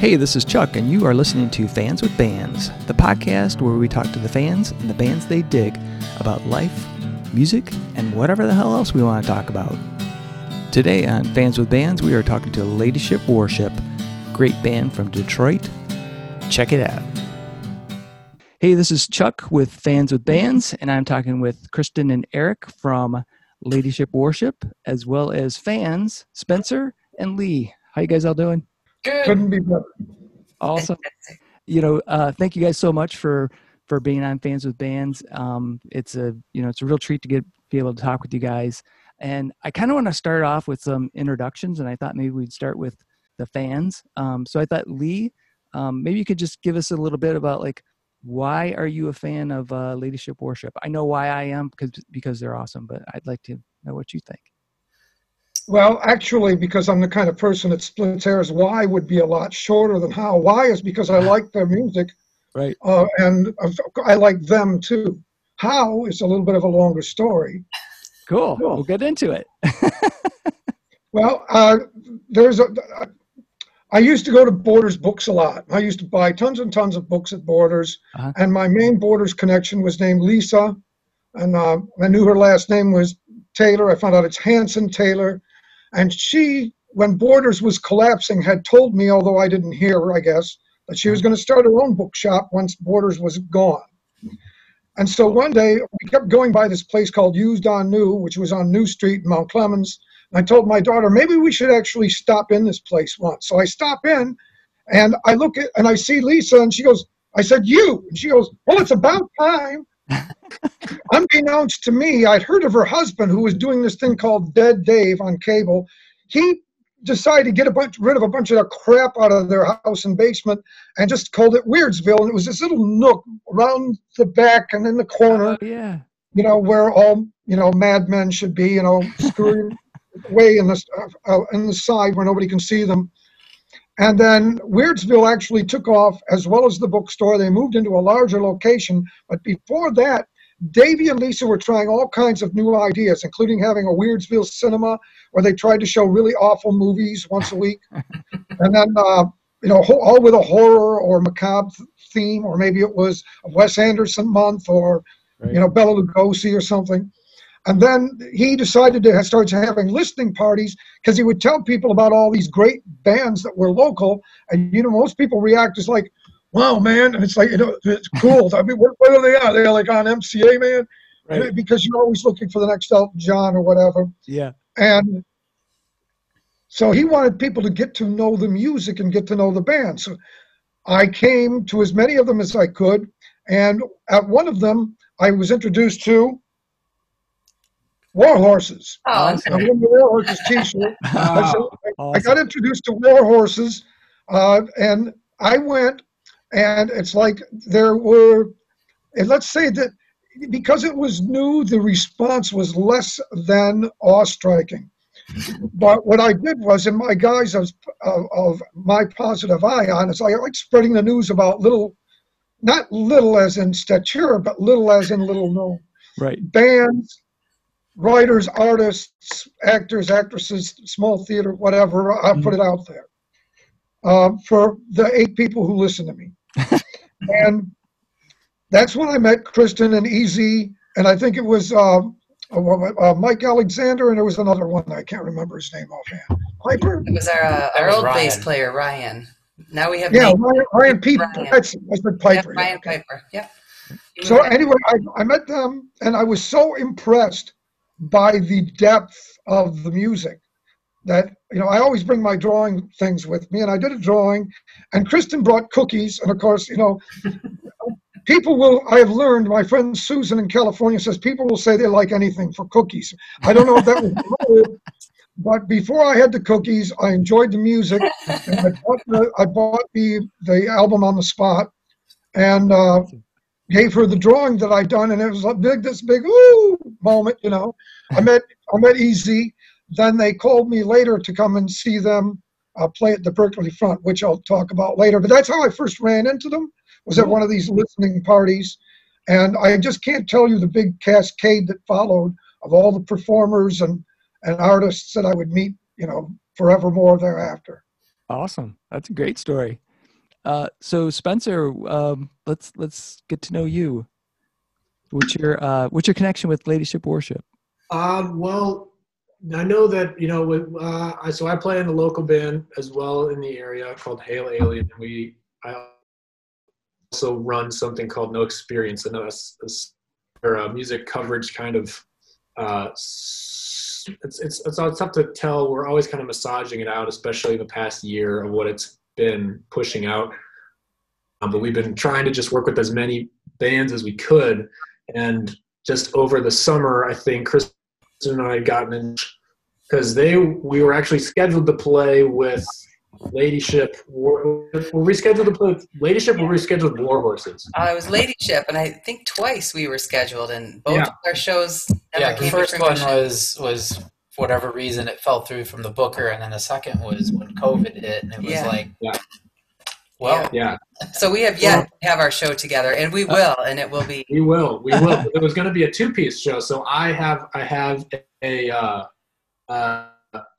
Hey, this is Chuck, and you are listening to Fans with Bands, the podcast where we talk to the fans and the bands they dig about life, music, and whatever the hell else we want to talk about. Today on Fans with Bands, we are talking to Ladyship Worship, great band from Detroit. Check it out. Hey, this is Chuck with Fans with Bands, and I'm talking with Kristen and Eric from Ladyship Worship, as well as fans Spencer and Lee. How you guys all doing? Good. Couldn't be better. Awesome. you know, uh, thank you guys so much for for being on Fans with Bands. Um, it's a you know it's a real treat to get be able to talk with you guys. And I kind of want to start off with some introductions, and I thought maybe we'd start with the fans. Um, so I thought Lee, um, maybe you could just give us a little bit about like why are you a fan of uh, Ladyship Worship? I know why I am because because they're awesome, but I'd like to know what you think. Well, actually, because I'm the kind of person that splits hairs, why would be a lot shorter than how. Why is because I like their music, Right. uh, and I like them too. How is a little bit of a longer story. Cool. Cool. We'll get into it. Well, uh, there's a. I used to go to Borders Books a lot. I used to buy tons and tons of books at Borders, Uh-huh. and my main Borders connection was named Lisa, and uh, I knew her last name was Taylor. I found out it's Hanson Taylor, and she, when Borders was collapsing, had told me, although I didn't hear her, I guess, that she was mm-hmm. going to start her own bookshop once Borders was gone. And so one day we kept going by this place called Used on New, which was on New Street in Mount Clemens. And I told my daughter, maybe we should actually stop in this place once. So I stop in and I look at and I see Lisa and she goes, I said, you. And she goes, well, it's about time. Unbeknownst to me, I'd heard of her husband who was doing this thing called Dead Dave on cable. He decided to get a bunch rid of a bunch of that crap out of their house and basement and just called it Weirdsville. And it was this little nook around the back and in the corner Oh, yeah. you know, where all you know madmen should be, you know, screwed away in the uh, uh, in the side where nobody can see them. And then Weirdsville actually took off as well as the bookstore. They moved into a larger location, but before that, Davey and Lisa were trying all kinds of new ideas, including having a Weirdsville cinema where they tried to show really awful movies once a week, and then uh, you know ho- all with a horror or macabre theme, or maybe it was a Wes Anderson month or Right. you know, Bela Lugosi or something. And then he decided to start having listening parties because he would tell people about all these great bands that were local. And, you know, most people react as like, wow, man. And it's like, you know, it's cool. I mean, what, what are they on? They're like on MCA, man. Right. Because you're always looking for the next Elton John or whatever. Yeah. And so he wanted people to get to know the music and get to know the band. So I came to as many of them as I could. And at one of them, I was introduced to War Horses. Oh, Awesome. I wore the War Horses t-shirt. I, said- I got introduced to War Horses, uh, and I went, and it's like there were, and let's say that because it was new, the response was less than awe-striking. But what I did was, in my guise of, of, of my positive ion, is I like spreading the news about little, not little as in stature, but little as in little known Right. bands, writers, artists, actors, actresses, small theater, whatever. I'll put it out there uh, for the eight people who listen to me. and that's when I met Kristen and Easy, and I think it was uh, uh, uh, Mike Alexander, and there was another one I can't remember his name offhand. Piper. It was our uh, our was old bass player Ryan. Now we have Yeah, Nate- Ryan, Ryan Pete. Ryan. That's, I said yep, Piper. yeah, Ryan okay. Piper. Yep. So anyway, I, I met them, and I was so impressed by the depth of the music that you know I always bring my drawing things with me, and I did a drawing, and Kristen brought cookies, and of course, you know, people will. I have learned. My friend Susan in California says people will say they like anything for cookies. I don't know if that was. true, But before I had the cookies, I enjoyed the music. And I bought the, I bought the, the album on the spot, and uh, gave her the drawing that I'd done, and it was a big, this big ooh moment, you know. I met I met Easy. Then they called me later to come and see them uh, play at the Berkley Front, which I'll talk about later. But that's how I first ran into them. Was at one of these listening parties, and I just can't tell you the big cascade that followed of all the performers and and artists that I would meet, you know, forevermore thereafter. Awesome. That's a great story. Uh, so Spencer, um, let's let's get to know you. What's your uh, what's your connection with Ladyship Worship? Um, well, I know that you know. With, uh, I, so I play in a local band as well in the area called Hail Alien, we I also run something called No Experience, and that's a music coverage kind of. Uh, it's, it's it's it's tough to tell. We're always kind of massaging it out, especially the past year of what it's been pushing out. Um, but we've been trying to just work with as many bands as we could, and just over the summer, I think Chris and I had gotten in because they we were actually scheduled to play with Ladyship. War, were we scheduled to play with Ladyship or were we scheduled with War Horses? Uh, it was Ladyship, and I think twice we were scheduled, and both Yeah. of our shows never yeah, the first one was was for whatever reason it fell through from the booker, and then the second was when COVID hit, and it was Yeah. like, Yeah. well, Yeah, So we have yet to have our show together, and we will, and it will be. we will. We will. It was going to be a two-piece show, so I have I have a uh, uh,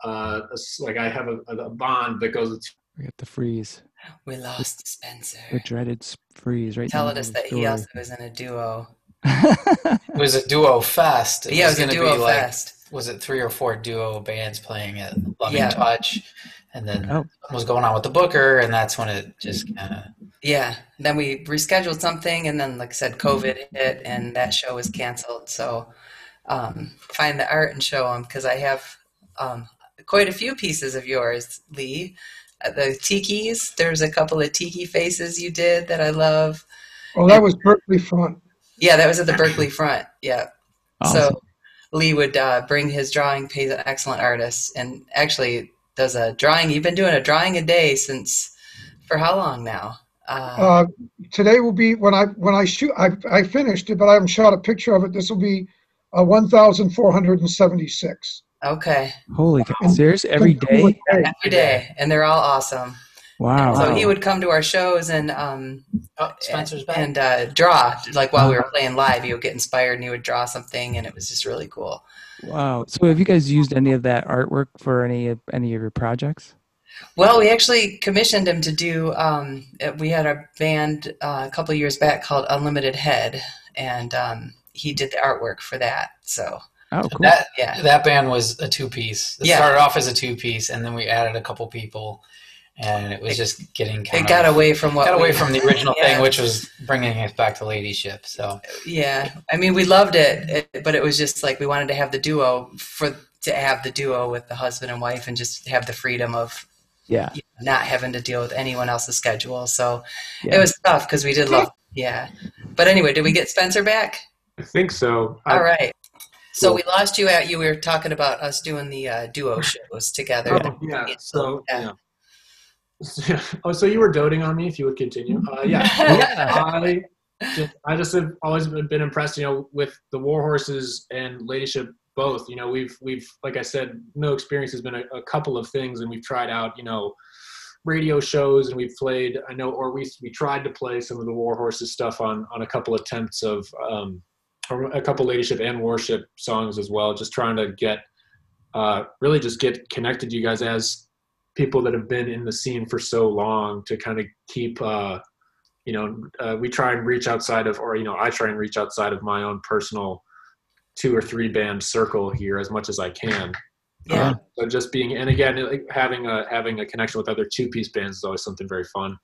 uh, like I have a, a bond that goes with We got the freeze, We lost Spencer. the dreaded freeze, right? Telling us that the he also was in a duo. it was a duo fest. It yeah, it was a gonna duo be like, fest. Was it three or four duo bands playing at Loving Yeah. Touch, and then Oh. something was going on with the booker, and that's when it just kind of Yeah. Then we rescheduled something, and then, like I said, COVID hit, and that show was canceled. So um, find the art and show them because I have um, quite a few pieces of yours, Lee. Uh, the tikis. There's a couple of tiki faces you did that I love. Oh, that was Berkley Front. Yeah, that was at the Berkley front. Yeah. Awesome. So Lee would uh, bring his drawing. He's an excellent artist, and actually does a drawing. You've been doing a drawing a day since for how long now? Uh, Uh, today will be when I when I shoot. I I finished it, but I haven't shot a picture of it. This will be uh, 1,476. okay, Holy cow! Serious? Every day? every day, and they're all awesome. Wow. So he would come to our shows and um oh, Spencer's back. and uh, draw like while we were playing live. He would get inspired and he would draw something, and it was just really cool. Wow. So have you guys used any of that artwork for any of any of your projects? Well, we actually commissioned him to do. Um, uh, we had a band uh, a couple years back called Unlimited Head, and um, he did the artwork for that. So Oh, cool. that yeah, that band was a two piece. It Yeah. started off as a two piece, and then we added a couple people, and it was It- just getting kind of it of got away from what got we- away from the original Yeah. thing, which was bringing it back to ladyship. So Yeah, I mean, we loved it, it, but it was just like we wanted to have the duo for to have the duo with the husband and wife, and just have the freedom of Yeah. not having to deal with anyone else's schedule. So Yeah. it was tough because we did love. Yeah, but anyway, did we get Spencer back? I think so. I- All right. So Cool. we lost you at you. We were talking about us doing the uh, duo shows together. Oh, yeah. So Yeah. yeah. Oh, so you were doting on me. If you would continue. Uh, yeah. I just, I just have always been impressed, you know, with the war horses and ladyship both. You know, we've we've like I said, no experience has been a, a couple of things, and we've tried out, you know, radio shows, and we've played. I know, or we we tried to play some of the war horses stuff on on a couple attempts of um, or a couple ladyship and worship songs as well. Just trying to get uh, really just get connected to you guys as people that have been in the scene for so long to kind of keep uh, you know uh, we try and reach outside of or you know i try and reach outside of my own personal two or three band circle here as much as i can Yeah. Uh, so just being and again like, having a having a connection with other two piece bands is always something very fun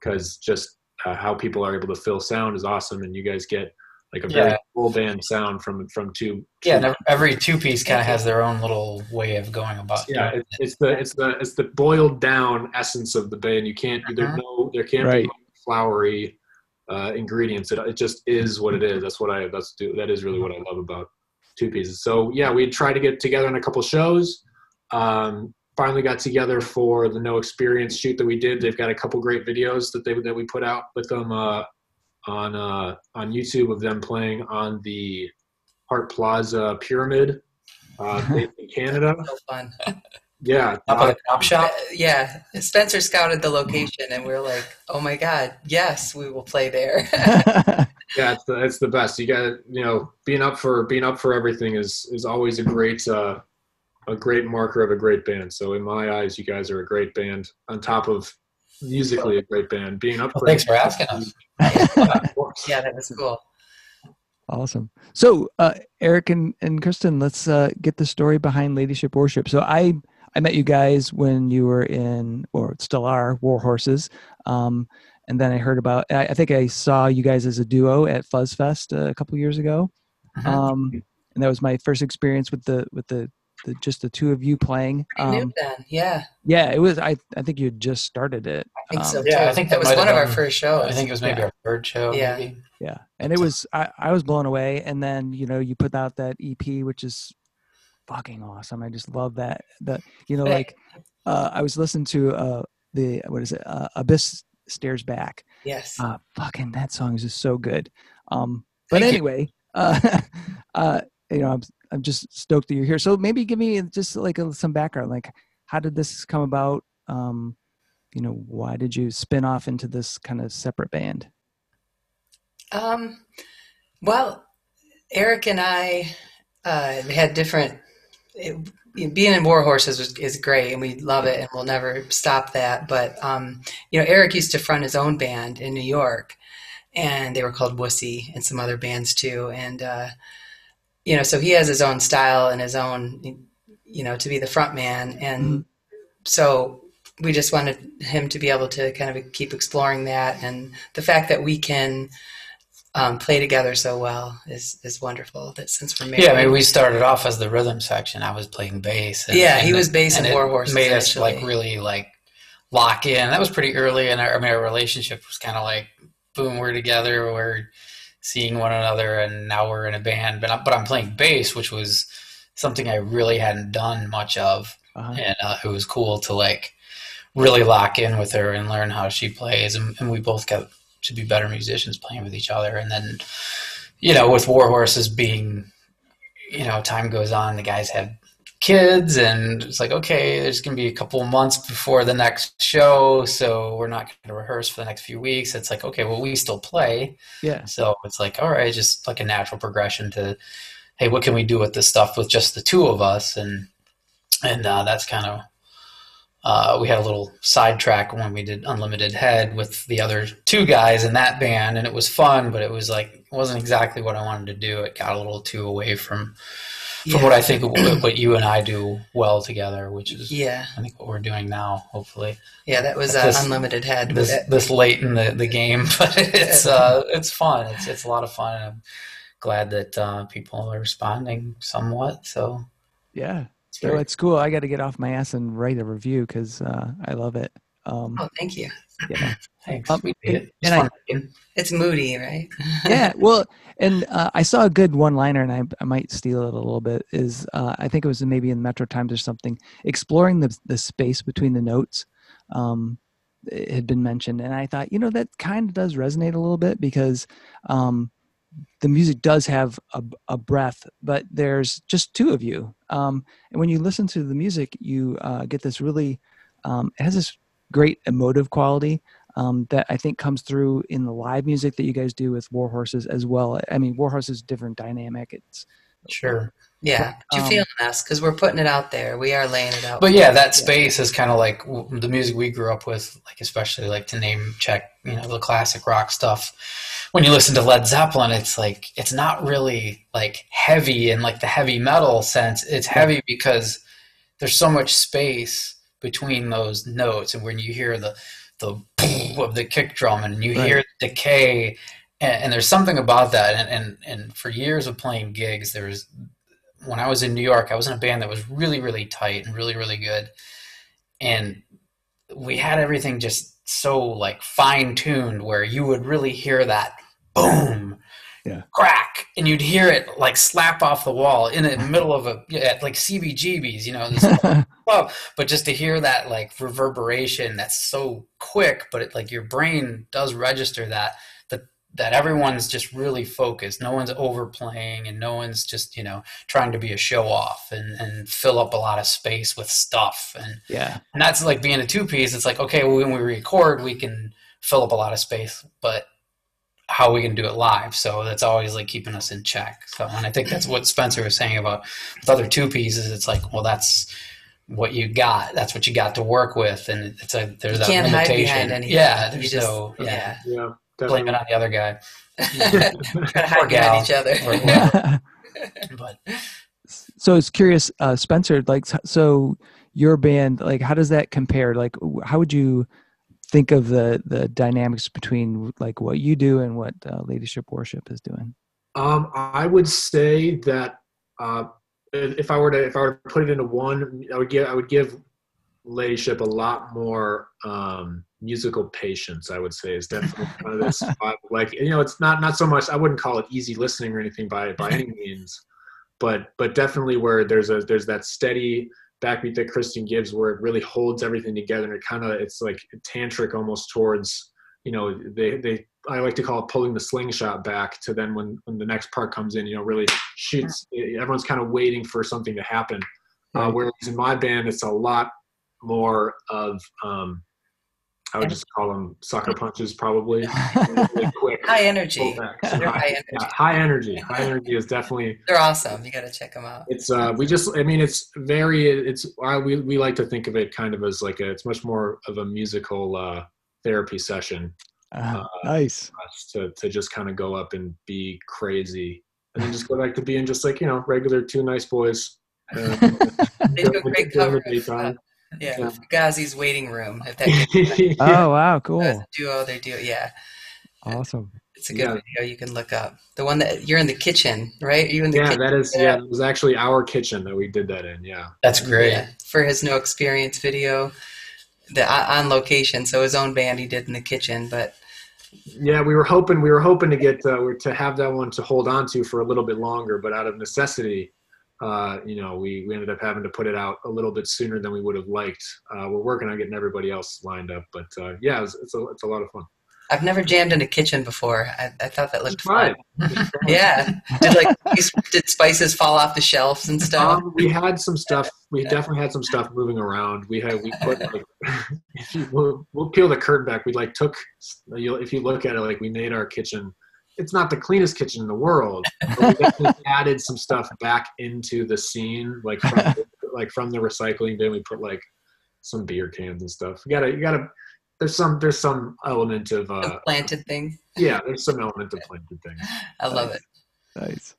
because just uh, how people are able to fill sound is awesome and you guys get like a very Yeah. full band sound from from two yeah, two and every two piece kind of has their own little way of going about. yeah doing it's, it's the it's the it's the boiled down essence of the band you can't there's Uh-huh. no there can't Right. be flowery uh, ingredients it, it just is what it is that's what i that's do that is really what i love about two pieces so yeah we tried to get together on a couple shows um, finally got together for the no experience shoot that we did they've got a couple great videos that they that we put out with them uh, on uh, on youtube of them playing on the Hart Plaza Pyramid, uh, in Canada. So fun. Yeah, Up at the cop shop. Uh, yeah, Spencer scouted the location, and we are like, "Oh my God, yes, we will play there." yeah, it's the it's the best. You got you know being up for being up for everything is is always a great uh, a great marker of a great band. So in my eyes, you guys are a great band. On top of musically a great band. Being up. Well, thanks for asking us. yeah, that was cool. Awesome. So, uh, Eric and, and Kristen, let's uh, get the story behind Ladyship Worship. So, I I met you guys when you were in, or still are, War Horses. Um, and then I heard about, I, I, think I saw you guys as a duo at Fuzz Fest uh, a couple years ago. Uh-huh. Um, and that was my first experience with the, with the, the just the two of you playing. Um, new then, yeah. Yeah, it was. I I think you had just started it. I think so. Um, yeah, I think that, that was one of our first shows. I think it was maybe yeah. our third show. Yeah, maybe. yeah, and it was. I I was blown away. And then you know you put out that EP, which is fucking awesome. I just love that. The you know like uh, I was listening to uh the what is it uh, Abyss Stares Back. Yes. Uh, fucking that song is just so good. Um, but Thank anyway, uh, uh, you know I'm I'm just stoked that you're here. So maybe give me just like a, some background. Like how did this come about? Um, you know, why did you spin off into this kind of separate band? Um, well, Eric and I uh, had different it, being in War Horses is, is, great, and we love it, and we'll never stop that. But um, you know, Eric used to front his own band in New York, and they were called Wussy, and some other bands too. And uh, you know, so he has his own style and his own, you know, to be the front man, and mm-hmm. so we just wanted him to be able to kind of keep exploring that, and the fact that we can um, play together so well is is wonderful. That since we're married, yeah, I mean, we started off as the rhythm section. I was playing bass. And, yeah, and he was bass and, and War Horse. Made us like really like lock in. That was pretty early, and our, I mean, our relationship was kind of like, boom, we're together, we're seeing one another, and now we're in a band. But I'm, but I'm playing bass, which was something I really hadn't done much of, uh-huh. and uh, it was cool to like really lock in with her and learn how she plays, and, and we both got to be better musicians playing with each other. And then, you know, with War Horses being, you know, time goes on, the guys have kids and it's like okay there's going to be a couple of months before the next show so we're not going to rehearse for the next few weeks. It's like okay well we still play. Yeah. So it's like all right just like a natural progression to hey what can we do with this stuff with just the two of us? And and uh, that's kind of uh, we had a little sidetrack when we did Unlimited Head with the other two guys in that band, and it was fun, but it was like it wasn't exactly what I wanted to do. It got a little too away from from yeah. what I think what you and I do well together, which is yeah, I think what we're doing now, hopefully. Yeah, that was uh, this, Unlimited Head. This, this late in the, the game, but it's uh, it's fun. It's it's a lot of fun. I'm glad that uh, people are responding somewhat. So yeah, so it's cool. I got to get off my ass and write a review because uh, I love it. Um, oh, thank you. Yeah, thanks. Um, and, and I, it's moody, right? yeah. Well, and uh, I saw a good one-liner, and I, I might steal it a little bit. Is uh, I think it was maybe in Metro Times or something, exploring the the space between the notes. Um, it had been mentioned, and I thought, you know, that kind of does resonate a little bit because um, the music does have a, a, breath, but there's just two of you. Um, and when you listen to the music, you uh, get this really, um, it has this great emotive quality um, that I think comes through in the live music that you guys do with War Horses as well. I mean, War Horses different dynamic. It's sure. Yeah, but, you um, feeling us because we're putting it out there. We are laying it out. But yeah, that space is kind of like the music we grew up with, like especially like to name check, you know, the classic rock stuff when you listen to Led Zeppelin, it's like it's not really like heavy in like the heavy metal sense. It's heavy because there's so much space between those notes, and when you hear the the of the kick drum and you right. hear the decay, and, and, there's something about that. And, and and for years of playing gigs, there was when I was in New York, I was in a band that was really really tight and really really good, and we had everything just so like fine tuned where you would really hear that boom, yeah. crack, and you'd hear it like slap off the wall in the middle of a yeah, like CBGBs, you know. but just to hear that like reverberation that's so quick, but it, like your brain does register that that that everyone's just really focused. No one's overplaying, and no one's just you know trying to be a show off and and fill up a lot of space with stuff. And yeah, and that's like being a two piece. It's like okay, well, when we record, we can fill up a lot of space, but how we can do it live. So that's always like keeping us in check. So, and I think that's what Spencer was saying about with other two pieces. It's like, well, that's what you got. That's what you got to work with, and it's a there's You that can't hide limitation. behind yeah, You there's just- no yeah. yeah. Yeah, Blame it on the other guy. Try to Poor gal. each other. Or but so I was curious, uh, Spencer, like, so your band, like, how does that compare? Like, how would you think of the the dynamics between like what you do and what uh, Ladyship Worship is doing? Um, I would say that uh, if I were to if I were to put it into one, I would give I would give ladyship a lot more um, musical patience. I would say is definitely one of this like you know it's not not so much I wouldn't call it easy listening or anything by by any means, but but definitely where there's a there's that steady backbeat that Kristen gives where it really holds everything together and it kind of it's like tantric almost towards you know they they I like to call it pulling the slingshot back to then when when the next part comes in you know really shoots everyone's kind of waiting for something to happen uh, whereas in my band it's a lot more of um, I would just call them sucker punches probably really quick High energy. pullbacks. They're high, high energy. yeah, high energy high energy is definitely They're awesome. You got to check them out. it's uh we just i mean it's very it's I, we, we like to think of it kind of as like a it's much more of a musical uh therapy session Uh, nice. to to just kind of go up and be crazy and then just go back to being just like you know regular two nice boys uh, They do a during great the cover. Of, uh, yeah, Yeah. Fugazi's waiting room. If that gives Oh wow, a cool, duo, they do. Yeah, awesome. it's a good Yeah. video you can look up. The one that you're in the kitchen, right? You in the yeah kitchen? that is yeah it was actually our kitchen that we did that in yeah that's great. Yeah, for his no experience video, the on location. So his own band he did in the kitchen, but Yeah, we were hoping we were hoping to get uh, to have that one to hold on to for a little bit longer, but out of necessity, uh, you know, we, we ended up having to put it out a little bit sooner than we would have liked. Uh, we're working on getting everybody else lined up, but uh, yeah, it's, it's a it's a lot of fun. I've never jammed in a kitchen before. I, I thought that looked fun. Yeah, did like did spices fall off the shelves and stuff? Um, we had some stuff. We definitely had some stuff moving around. We had we put like if you we'll, we'll peel the curtain back. We like took if you look at it like we made our kitchen. It's not the cleanest kitchen in the world. But we definitely added some stuff back into the scene, like from, like from the recycling bin. We put like some beer cans and stuff. You gotta you gotta. There's some there's some element of A uh planted thing. yeah. There's some element of planted things. I love it. Nice.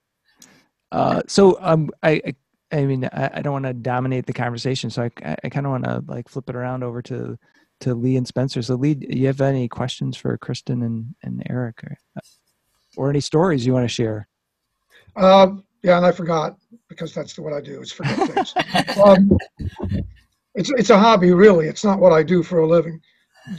Uh, so um, I, I, I mean, I, I don't want to dominate the conversation, so I, I, I kind of want to like flip it around over to, to Lee and Spencer. So Lee, do you have any questions for Kristen and, and Eric, or, or any stories you want to share? Um, yeah, and I forgot because that's what I do is forget things. um, it's it's a hobby, really. It's not what I do for a living.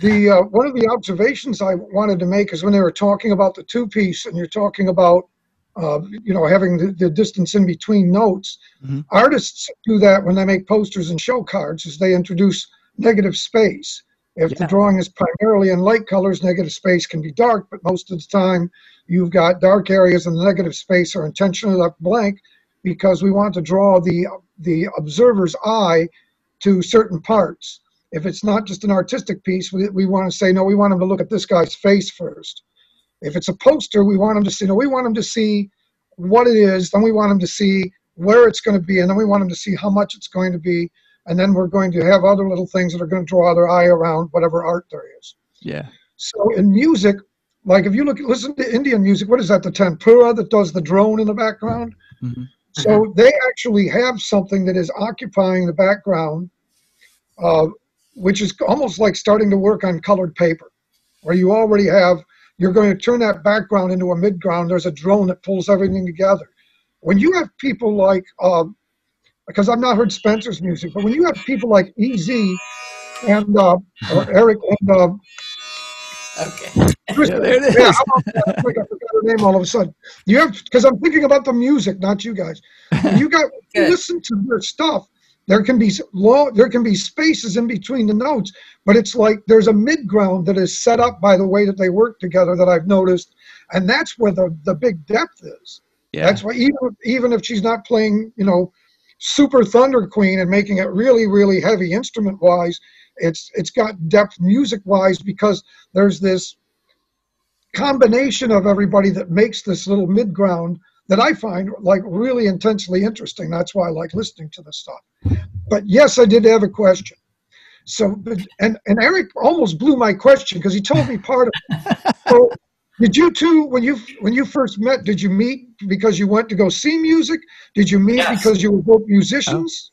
The uh, one of the observations I wanted to make is when they were talking about the two piece, and you're talking about uh, you know having the, the distance in between notes. Mhm. Artists do that when they make posters and show cards, is they introduce negative space. If the drawing is primarily in light colors, negative space can be dark, but most of the time you've got dark areas and the negative space are intentionally left blank because we want to draw the the observer's eye to certain parts. If it's not just an artistic piece, we, we want to say, no, we want him to look at this guy's face first. If it's a poster, we want him to see, no, we want him to see what it is, then we want him to see where it's going to be, and then we want him to see how much it's going to be, and then we're going to have other little things that are going to draw their eye around whatever art there is. Yeah. So in music, like if you look, listen to Indian music, what is that? The tempura that does the drone in the background. Mhm. So they actually have something that is occupying the background, uh, which is almost like starting to work on colored paper, where you already have. You're going to turn that background into a midground. There's a drone that pulls everything together. When you have people like, uh, because I've not heard Spencer's music, but when you have people like Ez and uh, Eric and uh, Okay. Kristen, there it yeah, is. that? I forgot her name all of a sudden. You have because I'm thinking about the music, not you guys. You got you listen to their stuff. There can be low, there can be spaces in between the notes, but it's like there's a mid ground that is set up by the way that they work together that I've noticed, and that's where the the big depth is. Yeah. That's why even even if she's not playing, you know, super Thunder Queen and making it really really heavy instrument wise, it's it's got depth music wise because there's this combination of everybody that makes this little mid ground that I find like really intensely interesting. That's why I like listening to this stuff. But yes, I did have a question. So, but, and and Eric almost blew my question because he told me part of. It. So, did you two when you when you first met? Did you meet because you went to go see music? Did you meet Yes. because you were both musicians?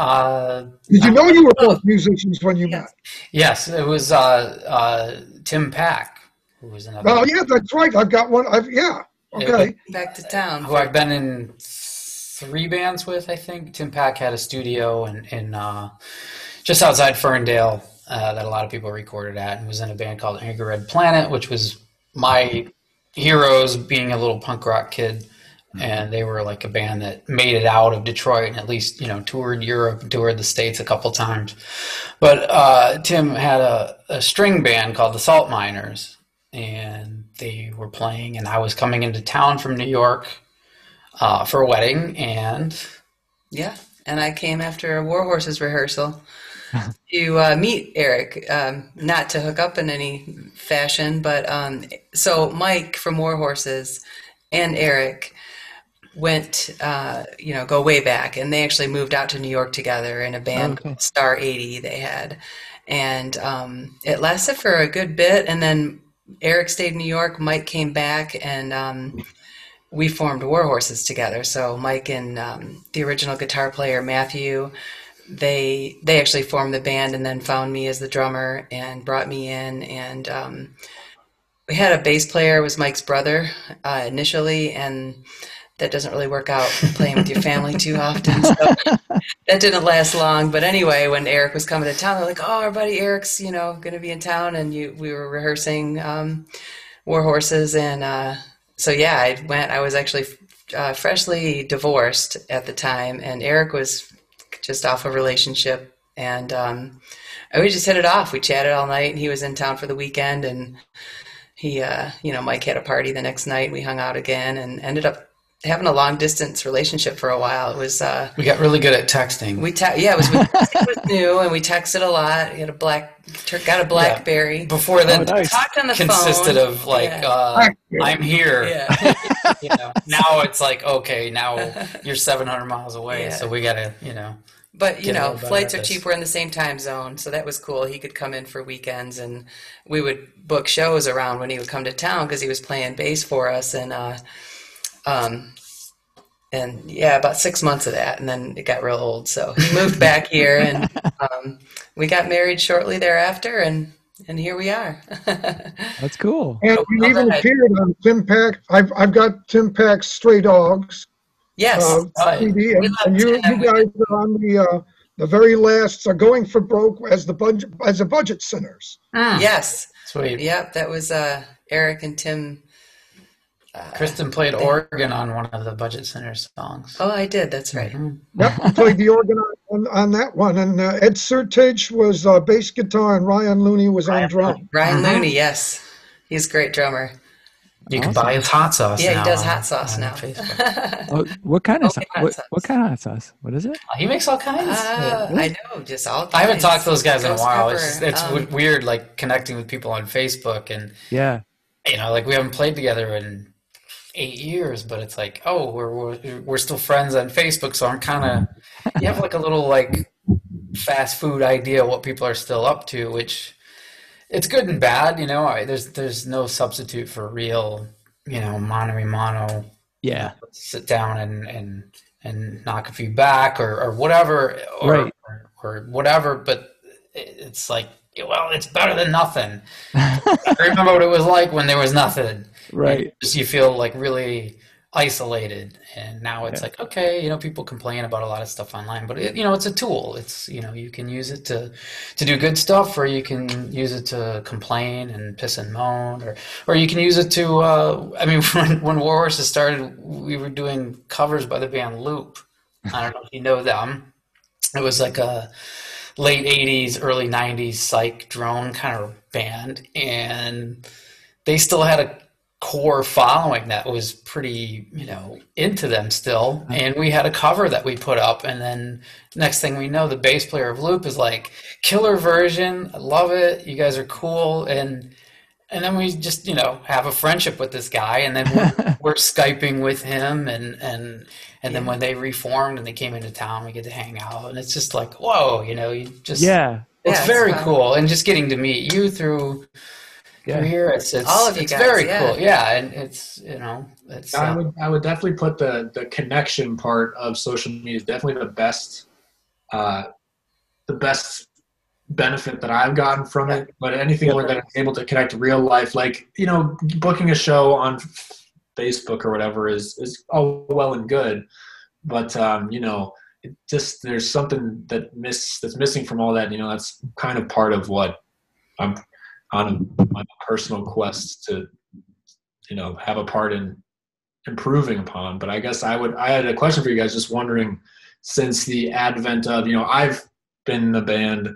Uh, Did you know you were both musicians when you met? yes, it was uh, uh, Tim Pack, who was another. Well, yeah, that's right. I've got one. I've yeah. Okay. Back to town. who I've been in three bands with, I think. Tim Pack had a studio in, in uh, just outside Ferndale uh, that a lot of people recorded at, and was in a band called Angry Red Planet, which was my heroes being a little punk rock kid. And they were like a band that made it out of Detroit and at least, you know, toured Europe, toured the States a couple times. But uh, Tim had a, a string band called the Salt Miners, and they were playing, and I was coming into town from New York uh, for a wedding, and Yeah, and I came after a War Horses rehearsal to uh, meet Eric, um, not to hook up in any fashion, but um, so Mike from War Horses and Eric went, uh, you know, go way back, and they actually moved out to New York together in a band Okay. Star 80 they had. And um, it lasted for a good bit, and then Eric stayed in New York, Mike came back, and um, we formed War Horses together. So Mike and um, the original guitar player Matthew, they they actually formed the band and then found me as the drummer and brought me in. And um, we had a bass player, was Mike's brother uh, initially, and that doesn't really work out playing with your family too often. So that didn't last long. But anyway, when Eric was coming to town, they're like, "Oh, our buddy Eric's you know going to be in town," and you we were rehearsing um, War Horses, and uh, so yeah, I went. I was actually uh, freshly divorced at the time, and Eric was just off a relationship, and um, we just hit it off. We chatted all night, and he was in town for the weekend, and he, uh, you know, Mike had a party the next night. We hung out again, and ended up having a long distance relationship for a while. It was. Uh, we got really good at texting. we te- yeah, it was, it was new, and we texted a lot. He had a black, got a BlackBerry. Before then, Oh, nice. Talked on the consisted phone. of like, Yeah. uh, "I'm here." Yeah. You know, now it's like, okay, now you're 700 miles away, Yeah. so we gotta, you know, But you know, flights are cheap. We're in the same time zone, so that was cool. He could come in for weekends, and we would book shows around when he would come to town because he was playing bass for us. And uh, um, and yeah, about six months of that, and then it got real old. So he moved back here, and um, we got married shortly thereafter, and and here we are. That's cool. And Oh, you even appeared on Tim Pack. I've I've got Tim Pack's Stray Dogs yes, uh, Right. CD, and, We love and you Tim. you guys are on the uh, the very last uh, going for broke as the budget as the budget sinners. yes, sweet. yep. That was uh, Eric and Tim. Uh, Kristen played organ on one of the Budget Center songs. oh, I did. That's right. Mhm. Yep, you played the organ on, on that one, and uh, Ed Sertage was uh, bass guitar, and Ryan Looney was on drum. Ryan Mhm. Looney, yes, he's a great drummer. You can buy his hot sauce. Yeah, he does on- hot sauce now. Facebook. Oh, what kind of Okay, sauce? What, what kind of hot sauce? What is it? he makes all kinds. Ah, I know, just all. I haven't talked to those guys in a while. pepper, It's, it's um, weird, like connecting with people on Facebook, and Yeah. you know, like we haven't played together in eight years, but it's like, oh, we're we're, we're still friends on Facebook, so I'm kind of you have like a little like fast food idea what people are still up to, which it's good and bad. You know, I, there's there's no substitute for real, you know, mano a mano Yeah. sit down and and and knock a few back or or whatever or Right. or, or whatever but it's like well it's better than nothing. I remember what it was like when there was nothing. Right. just you feel like really isolated. And now it's Yeah. like okay you know people complain about a lot of stuff online but it, you know it's a tool. It's you know you can use it to to do good stuff or you can use it to complain and piss and moan or or you can use it to uh, i mean when, when war horses started we were doing covers by the band loop. I don't know if you know them. It was like a late 80s early 90s psych drone kind of band and they still had a core following that was pretty you know into them still. And we had a cover that we put up and then next thing we know the bass player of loop is like killer version i love it you guys are cool. And and then we just you know have a friendship with this guy and then we're, we're skyping with him and and and then when they reformed and they came into town we get to hang out and it's just like whoa you know you just yeah it's Yeah, very fun. cool and just getting to meet you through Yeah. through here it's, it's All of you it's guys, very yeah. cool yeah and it's you know it's I uh, would I would definitely put the the connection part of social media is definitely the best uh, the best benefit that I've gotten from it. But anything where that I'm able to connect real life, like you know, booking a show on Facebook or whatever is is all well and good, but um, you know, it just there's something that miss that's missing from all that. You know, that's kind of part of what I'm on a, on a personal quest to you know have a part in improving upon. But I guess I would I had a question for you guys, just wondering since the advent of you know I've been in the band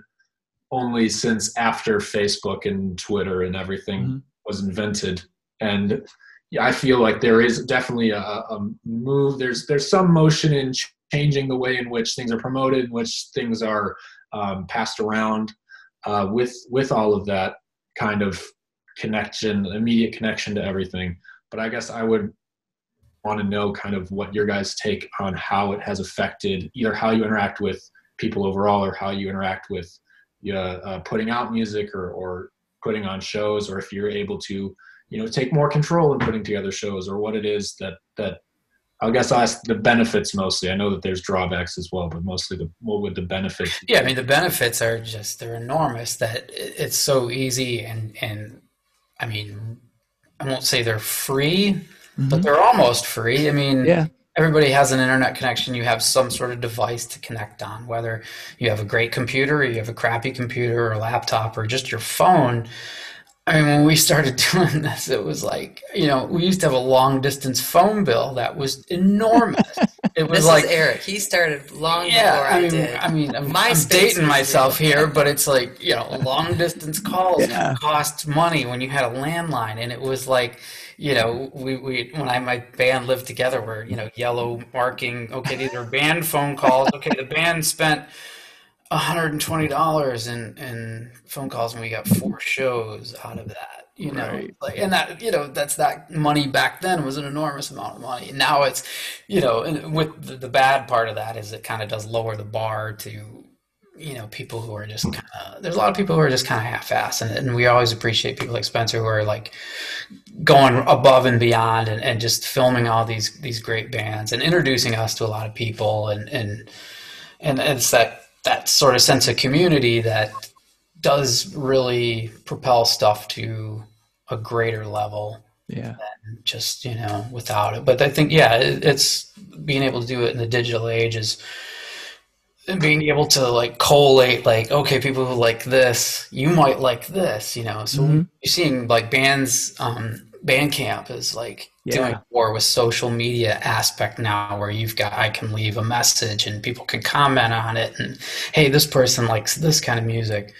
only since after Facebook and Twitter and everything Mhm. was invented, and yeah, I feel like there is definitely a, a move. There's there's some motion in changing the way in which things are promoted, in which things are um, passed around. Uh, with with all of that kind of connection, immediate connection to everything. But I guess I would want to know kind of what your guys' take on how it has affected either how you interact with people overall or how you interact with uh, uh, putting out music or, or putting on shows or if you're able to you know take more control in putting together shows or what it is that that I guess I ask the benefits mostly. I know that there's drawbacks as well, but mostly the what would the benefits? Yeah, I mean the benefits are just they're enormous. That it's so easy and and I mean I won't say they're free, but Mhm. they're almost free. I mean, Yeah. everybody has an internet connection. You have some sort of device to connect on, whether you have a great computer, or you have a crappy computer or a laptop, or just your phone. I mean, when we started doing this, it was like, you know, we used to have a long distance phone bill that was enormous. It was This like is Eric. He started long yeah, before I, I mean, did. I mean, I'm, My I'm dating myself big. here, but it's like you know, long distance calls Yeah. cost money when you had a landline, and it was like, you know, we, we when I and my band lived together, we're you know yellow marking. Okay, these are band phone calls. Okay, the band spent $120 in in phone calls, and we got four shows out of that. You know, Right. like, and that you know that's that money back then was an enormous amount of money. Now it's, you know, and with the, the bad part of that is it kind of does lower the bar to, you know, people who are just kind of. There's a lot of people who are just kind of half-ass, and, and we always appreciate people like Spencer who are like going above and beyond and, and just filming all these these great bands and introducing us to a lot of people and and and it's that that sort of sense of community that does really propel stuff to a greater level Yeah. just you know without it but i think yeah it, it's being able to do it in the digital age is being able to like collate like okay people who like this you might like this you know so Mhm. you're seeing like bands um bandcamp is like doing Yeah. more with social media aspect now where you've got i can leave a message and people can comment on it and hey this person likes this kind of music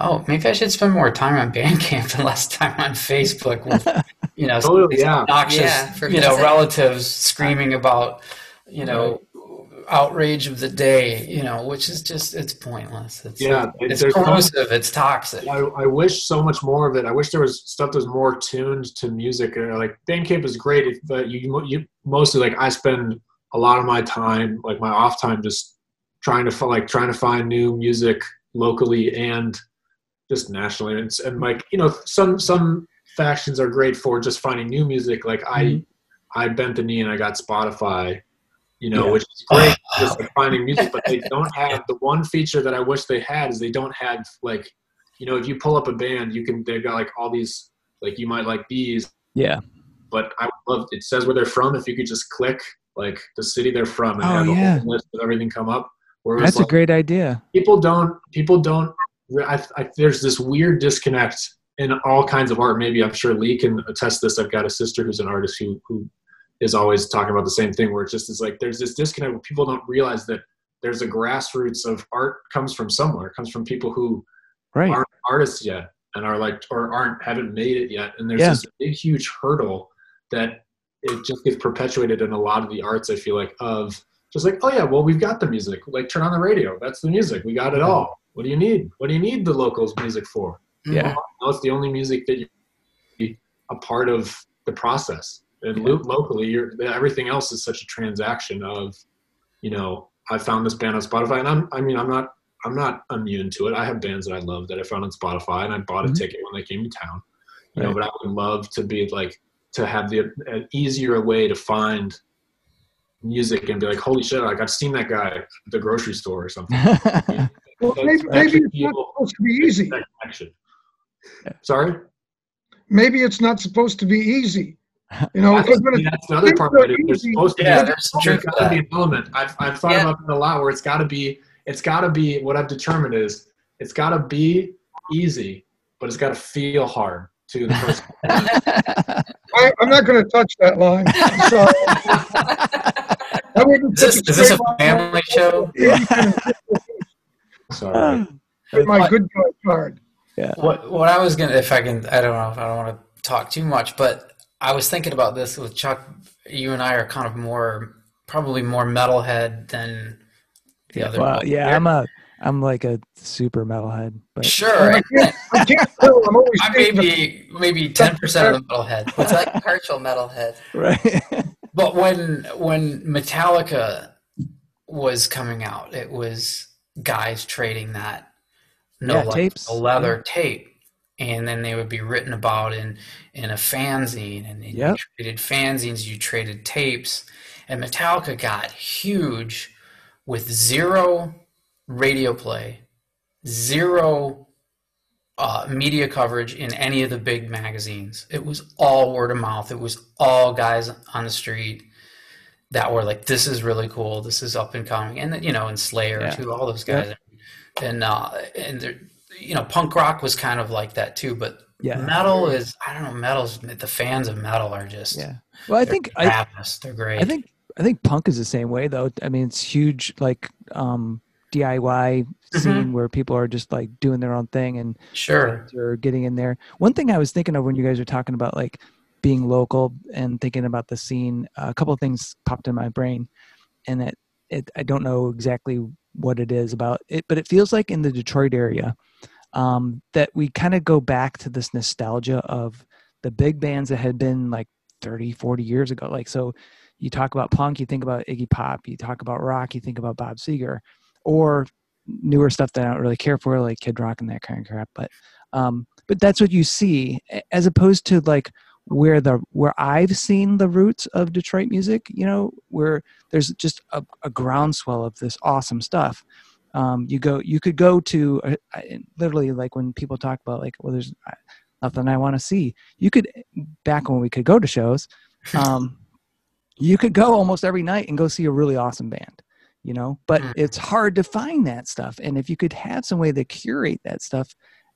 oh maybe i should spend more time on bandcamp and less time on facebook with you know some Totally, yeah. obnoxious Yeah, for you know relatives screaming about you know outrage of the day you know which is just it's pointless it's Yeah, it's no- corrosive it's toxic I, I wish so much more of it. I wish there was stuff that was more tuned to music. Like Bandcamp is great, but you you mostly like I spend a lot of my time, like my off time, just trying to like trying to find new music locally and just nationally. And, and like you know, some some factions are great for just finding new music. Like I mm-hmm. I bent the knee and I got Spotify. You know, Yeah. which is great, just like finding music, but they don't have the one feature that I wish they had is they don't have like you know, if you pull up a band, you can they've got like all these like you might like these, Yeah. but I love it says where they're from. If you could just click like the city they're from and Oh, have a yeah. whole list of everything come up. Whereas That's a great idea. people don't people don't I, I, there's this weird disconnect in all kinds of art. Maybe I'm sure Lee can attest this. I've got a sister who's an artist who who is always talking about the same thing where it's just it's like there's this disconnect where people don't realize that there's a grassroots of art comes from somewhere. It comes from people who Right. aren't artists yet and are like or aren't haven't made it yet and there's Yeah. this big huge hurdle that it just gets perpetuated in a lot of the arts i feel like of just like oh yeah well we've got the music like turn on the radio that's the music we got it all what do you need what do you need the locals music for Yeah. no it's the only music that you a part of the process. And lo- locally, you're, everything else is such a transaction of, you know, I found this band on Spotify, and I'm, I mean, I'm not, I'm not immune to it. I have bands that I love that I found on Spotify, and I bought a Mhm. ticket when they came to town. You know, but I would love to be like to have the an easier way to find music and be like, holy shit, like I've seen that guy at the grocery store or something. Well, That's maybe, maybe actually it's not supposed to be easy. That connection. Sorry. Maybe it's not supposed to be easy. You know, I because think when it's that's the other part of it. There's easy- supposed to Yeah, be, there's some there's truth to got to be an element. I've, I've thought Yeah. about it a lot where it's got to be, it's got to be, what I've determined is it's got to be easy, but it's got to feel hard to the person. I, I'm not going to touch that line. I'm sorry. I wouldn't Is this, put is this a straight line family show? Sorry. Um, with my good guy Yeah. What what I was gonna if I can I don't know if I don't want to talk too much, but I was thinking about this with Chuck. You and I are kind of more probably more metalhead than the other. well, one yeah, here. I'm a I'm like a super metalhead, but sure. I, can't, I, can't I'm always I'm thinking of- maybe maybe ten percent of the metalhead. It's like partial metalhead. right. But when when Metallica was coming out, it was guys trading that no Yeah, Life, tapes. No leather tape, and then they would be written about in in a fanzine, and Yep. you traded fanzines, you traded tapes, and Metallica got huge with zero radio play, zero uh, media coverage in any of the big magazines. It was all word of mouth. It was all guys on the street that were like, "This is really cool. This is up and coming," and you know, and Slayer Yeah. too. All those guys, and uh, and they're, you know, punk rock was kind of like that too. But Yeah. metal is, I don't know, metal's the fans of metal are just Yeah. Well, I think I, they're great. I think I think punk is the same way though. I mean, it's huge like um DIY Mm-hmm. scene where people are just like doing their own thing and sure. are getting in there. One thing I was thinking of when you guys were talking about like being local and thinking about the scene, a couple of things popped in my brain, and it, it I don't know exactly what it is about it, but it feels like in the Detroit area um, that we kind of go back to this nostalgia of the big bands that had been like 30, 40 years ago. Like so, you talk about punk, you think about Iggy Pop, you talk about rock, you think about Bob Seger, or newer stuff that I don't really care for, like Kid Rock and that kind of crap. But um, but that's what you see, as opposed to like where the where I've seen the roots of Detroit music. You know, where there's just a, a groundswell of this awesome stuff. Um, you go, you could go to uh, I- literally like when people talk about like, well, there's uh, nothing I want to see. You could back when we could go to shows. Um, you could go almost every night and go see a really awesome band you know but Mm. it's hard to find that stuff and if you could have some way to curate that stuff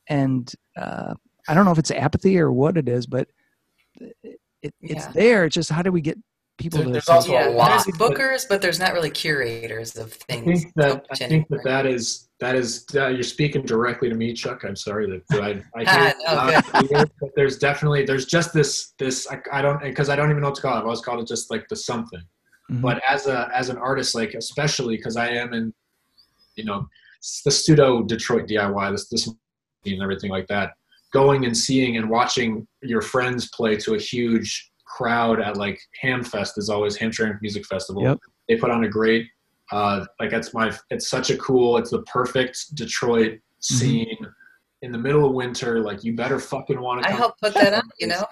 and uh, i don't know if it's apathy or what it is but it, it, it's Yeah. there it's just how do we get people There- there's say- also a lot, there's bookers, but there's not really curators of I things. think that I think that that is that is uh, you're speaking directly to me, Chuck. I'm sorry that that I, I Ah, hear, no, loud but there's definitely there's just this this I, I don't because I don't even know what to call it. I've always called it just like the something. Mhm. But as a as an artist, like especially because I am in, you know, the pseudo Detroit DIY, this this and everything like that. Going and seeing and watching your friends play to a huge crowd at like Hamfest is always Hamtramck Music Festival. Yep. They put on a great, uh, like that's my. It's such a cool. It's the perfect Detroit Mm-hmm. scene in the middle of winter. Like you better fucking want to. I helped put that on, you know.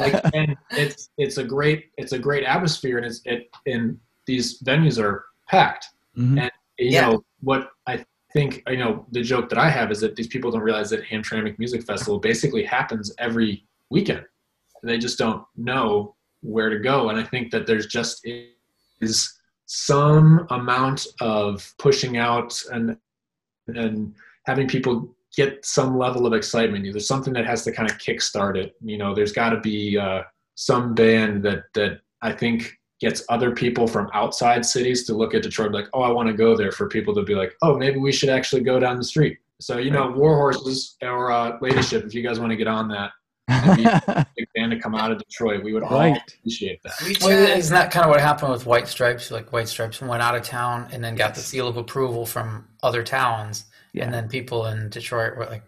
like, and it's it's a great it's a great atmosphere and it's it and these venues are packed Mhm. and you Yeah. know what i think you know the joke that i have is that these people don't realize that hamtramck music festival basically happens every weekend they just don't know where to go and i think that there's just is some amount of pushing out and and having people get some level of excitement. There's something that has to kind of kickstart it. You know, there's got to be uh, some band that that I think gets other people from outside cities to look at Detroit, like, oh, I want to go there. For people to be like, oh, maybe we should actually go down the street. So you know, War Horses or uh, Ladyship, if you guys want to get on that, big band to come out of Detroit, we would all Right. appreciate that. Well, isn't that kind of what happened with White Stripes? Like White Stripes went out of town and then got the seal of approval from other towns, Yeah. and then people in Detroit were like,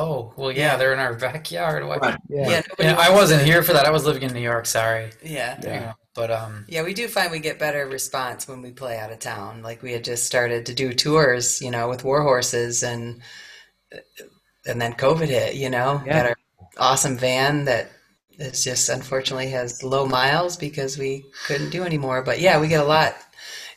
Oh well, yeah, they're in our backyard. Right. Yeah. Yeah, nobody Yeah, I wasn't here for that. I was living in New York. Sorry. Yeah. You know, but um, Yeah, we do find we get better response when we play out of town. Like we had just started to do tours, you know, with war horses and and then COVID hit, you know. Yeah. Awesome van that is just unfortunately has low miles because we couldn't do anymore. But yeah, we get a lot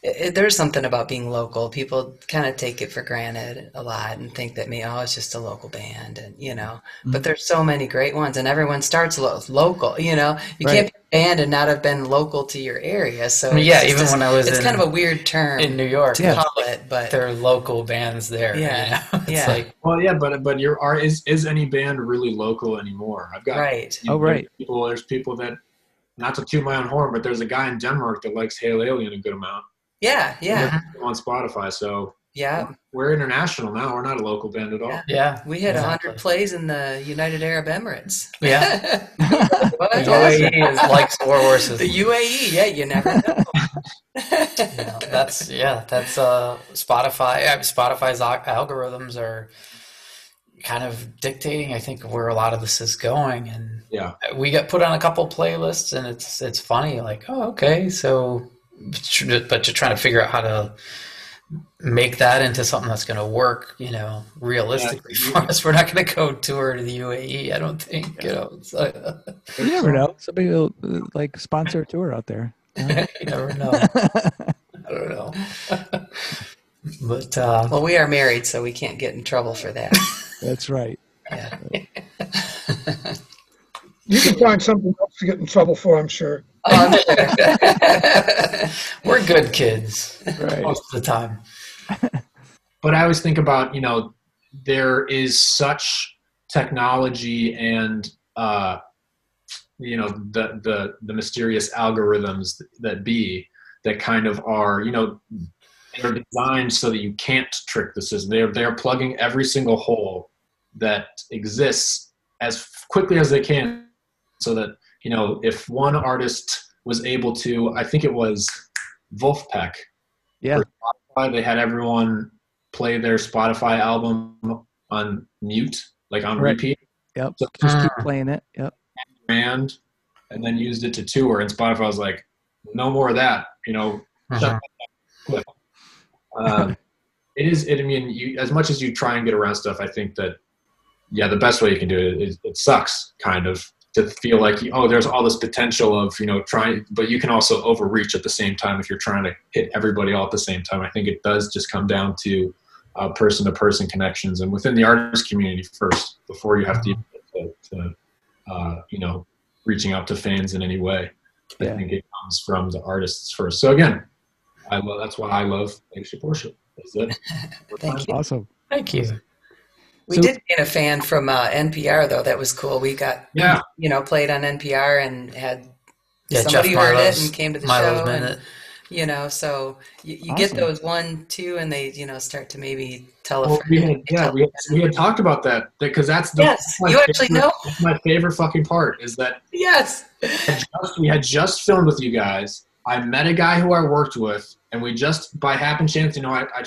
it, it- there's something about being local. People kind of take it for granted a lot and think that me, oh, it's just a local band, and you know. But mm-hmm. there's so many great ones, and everyone starts lo- local. You know, you Right. can't be a band and not have been local to your area. So it's yeah, even this- when I was it's in- kind of a weird term in New York, to Yeah. call it, but there are local bands there. Yeah, you know? it's yeah. like Well, yeah, but but your are is is any band really local anymore? I've got right. Oh, right. There's people there's people that not to toot my own horn, but there's a guy in Denmark that likes Hail Alien a good amount Yeah, yeah, on Spotify. So yeah. we're international now. We're not a local band at all. Yeah. yeah, We had a exactly. hundred plays in the United Arab Emirates. Yeah. What? The UAE is like war horses. The UAE, yeah, you never know. You that's yeah, that's uh, Spotify. Spotify's algorithms are kind of dictating, I think, where a lot of this is going, and Yeah. we get put on a couple playlists, and it's it's funny, like, oh, okay, so, but you're trying to figure out how to make that into something that's going to work, you know, realistically Yeah. for us. We're not going to go tour to the UAE, I don't think. You know, it's like, You never know. Somebody will like sponsor a tour out there. you never know. I don't know. but uh, Well, we are married, so we can't get in trouble for that. That's right. yeah. You can find something else to get in trouble for, I'm sure. I'm. We're good kids Right. most of the time. but I always think about you know there is such technology and uh, you know the the the mysterious algorithms that be that kind of are you know they're designed so that you can't trick the system. They're they're plugging every single hole that exists as quickly as they can, so that you know if one artist was able to, I think it was Vulfpeck Yeah. Spotify, they had everyone play their Spotify album on mute, like on Right. repeat, Yep. So- Just keep Ah. playing it. Yep. and and then used it to tour. And Spotify was like, "No more of that," you know. Shut that down. um, it is. It, I mean, you, as much as you try and get around stuff, I think that yeah, the best way you can do it is it sucks, kind of, to feel like oh, there's all this potential of you know trying, but you can also overreach at the same time if you're trying to hit everybody all at the same time. I think it does just come down to person to person connections and within the artist community first before you have to to, to uh, you know reaching out to fans in any way. I think it comes from the artists first. So again, I love that's why I love Ladyship Worship. Is it? Thank you. Awesome. Thank you. We So- did get a fan from uh, NPR though. That was cool. We got Yeah. you know played on NPR and had Yeah, somebody Jeff heard it and came to the Milo's show. And, you know, so you, you get those one, two, and they you know start to maybe tell a Well, friend. we had, yeah, we had, we had talked about that because that's the Yes, my you actually favorite- know. my favorite fucking part is that Yes. just, we had just filmed with you guys. I met a guy who I worked with, and we just by happen chance, you know, I, I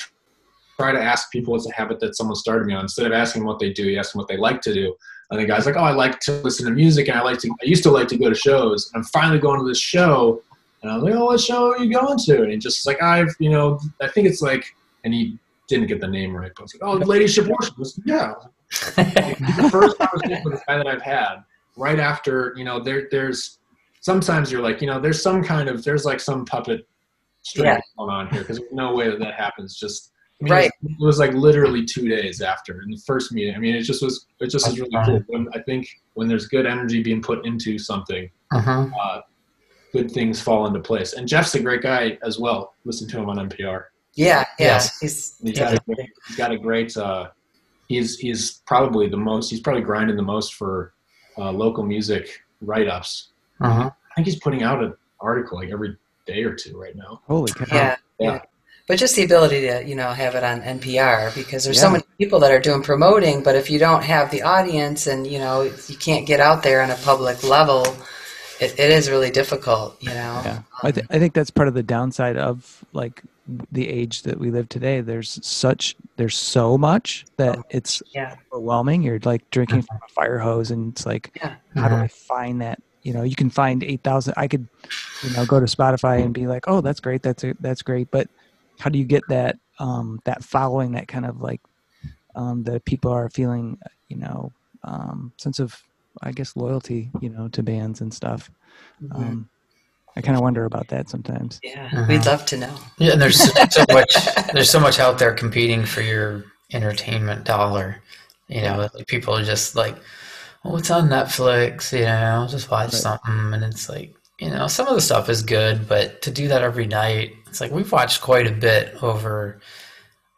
try to ask people it's a habit that someone started me on. Instead of asking what they do, you ask them what they like to do. And the guy's like, "Oh, I like to listen to music, and I like to. I used to like to go to shows. And I'm finally going to this show." And I was like, "Oh, what show are you going to?" And he just like, "I've, you know, I think it's like," and he didn't get the name right, but I was like, "Oh, Ladyship Worship." Like, yeah, the first conversation with this guy that I've had right after, you know, there there's sometimes you're like, you know, there's some kind of there's like some puppet string Yeah. going on here because there's no way that that happens. Just I mean, Right. It was like literally two days after in the first meeting. I mean, it just was it just is really cool. When, I think when there's good energy being put into something, Uh-huh. uh, good things fall into place. And Jeff's a great guy as well. Listen to him on NPR. Yeah. Yeah. Yes. He's He's Yeah. got, a great, he's got a great. Uh, he's he's probably the most. He's probably grinding the most for uh, local music write ups. Uh-huh. I think he's putting out an article like every day or two right now. Holy cow. yeah. Yeah. Yeah. But just the ability to, you know, have it on NPR because there's so many people that are doing promoting, but if you don't have the audience and, you know, you can't get out there on a public level, it, it is really difficult, you know. Yeah, I, th- I think that's part of the downside of like the age that we live today. There's such there's so much that it's yeah, overwhelming. You're like drinking mm-hmm. from a fire hose, and it's like, Yeah. how do mm-hmm. I find that? You know, you can find eight thousand. I could, you know, go to Spotify and be like, oh, that's great, that's a, that's great. But how do you get that um, that following, that kind of like um, that people are feeling, you know, um, sense of, I guess, loyalty, you know, to bands and stuff. Um, I kind of wonder about that sometimes. yeah. Mhm. We'd love to know. Yeah, and there's so, so much. There's so much out there competing for your entertainment dollar. You know, like people are just like, "Oh, it's on Netflix." You know, just watch Right. something, and it's like, you know, some of the stuff is good, but to do that every night, it's like we've watched quite a bit over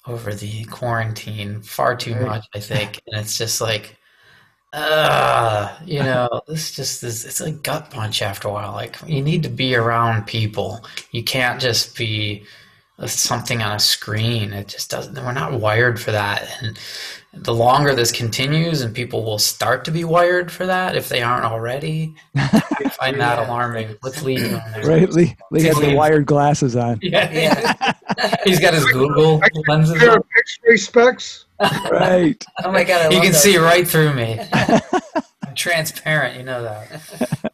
over the quarantine, far too much, I think, and it's just like. Uh, you know, this just is, it's a gut punch after a while. Like, you need to be around people. You can't just be something on a screen. It just doesn't, we're not wired for that. And the longer this continues and people will start to be wired for that if they aren't already, I find that alarming. Let's leave it there. Right? Lee, Lee has the wired glasses on. Yeah. Yeah. He's got his Google lenses pair on. X-ray specs. Right. Oh my god, I You can those. see right through me. I'm transparent, you know that.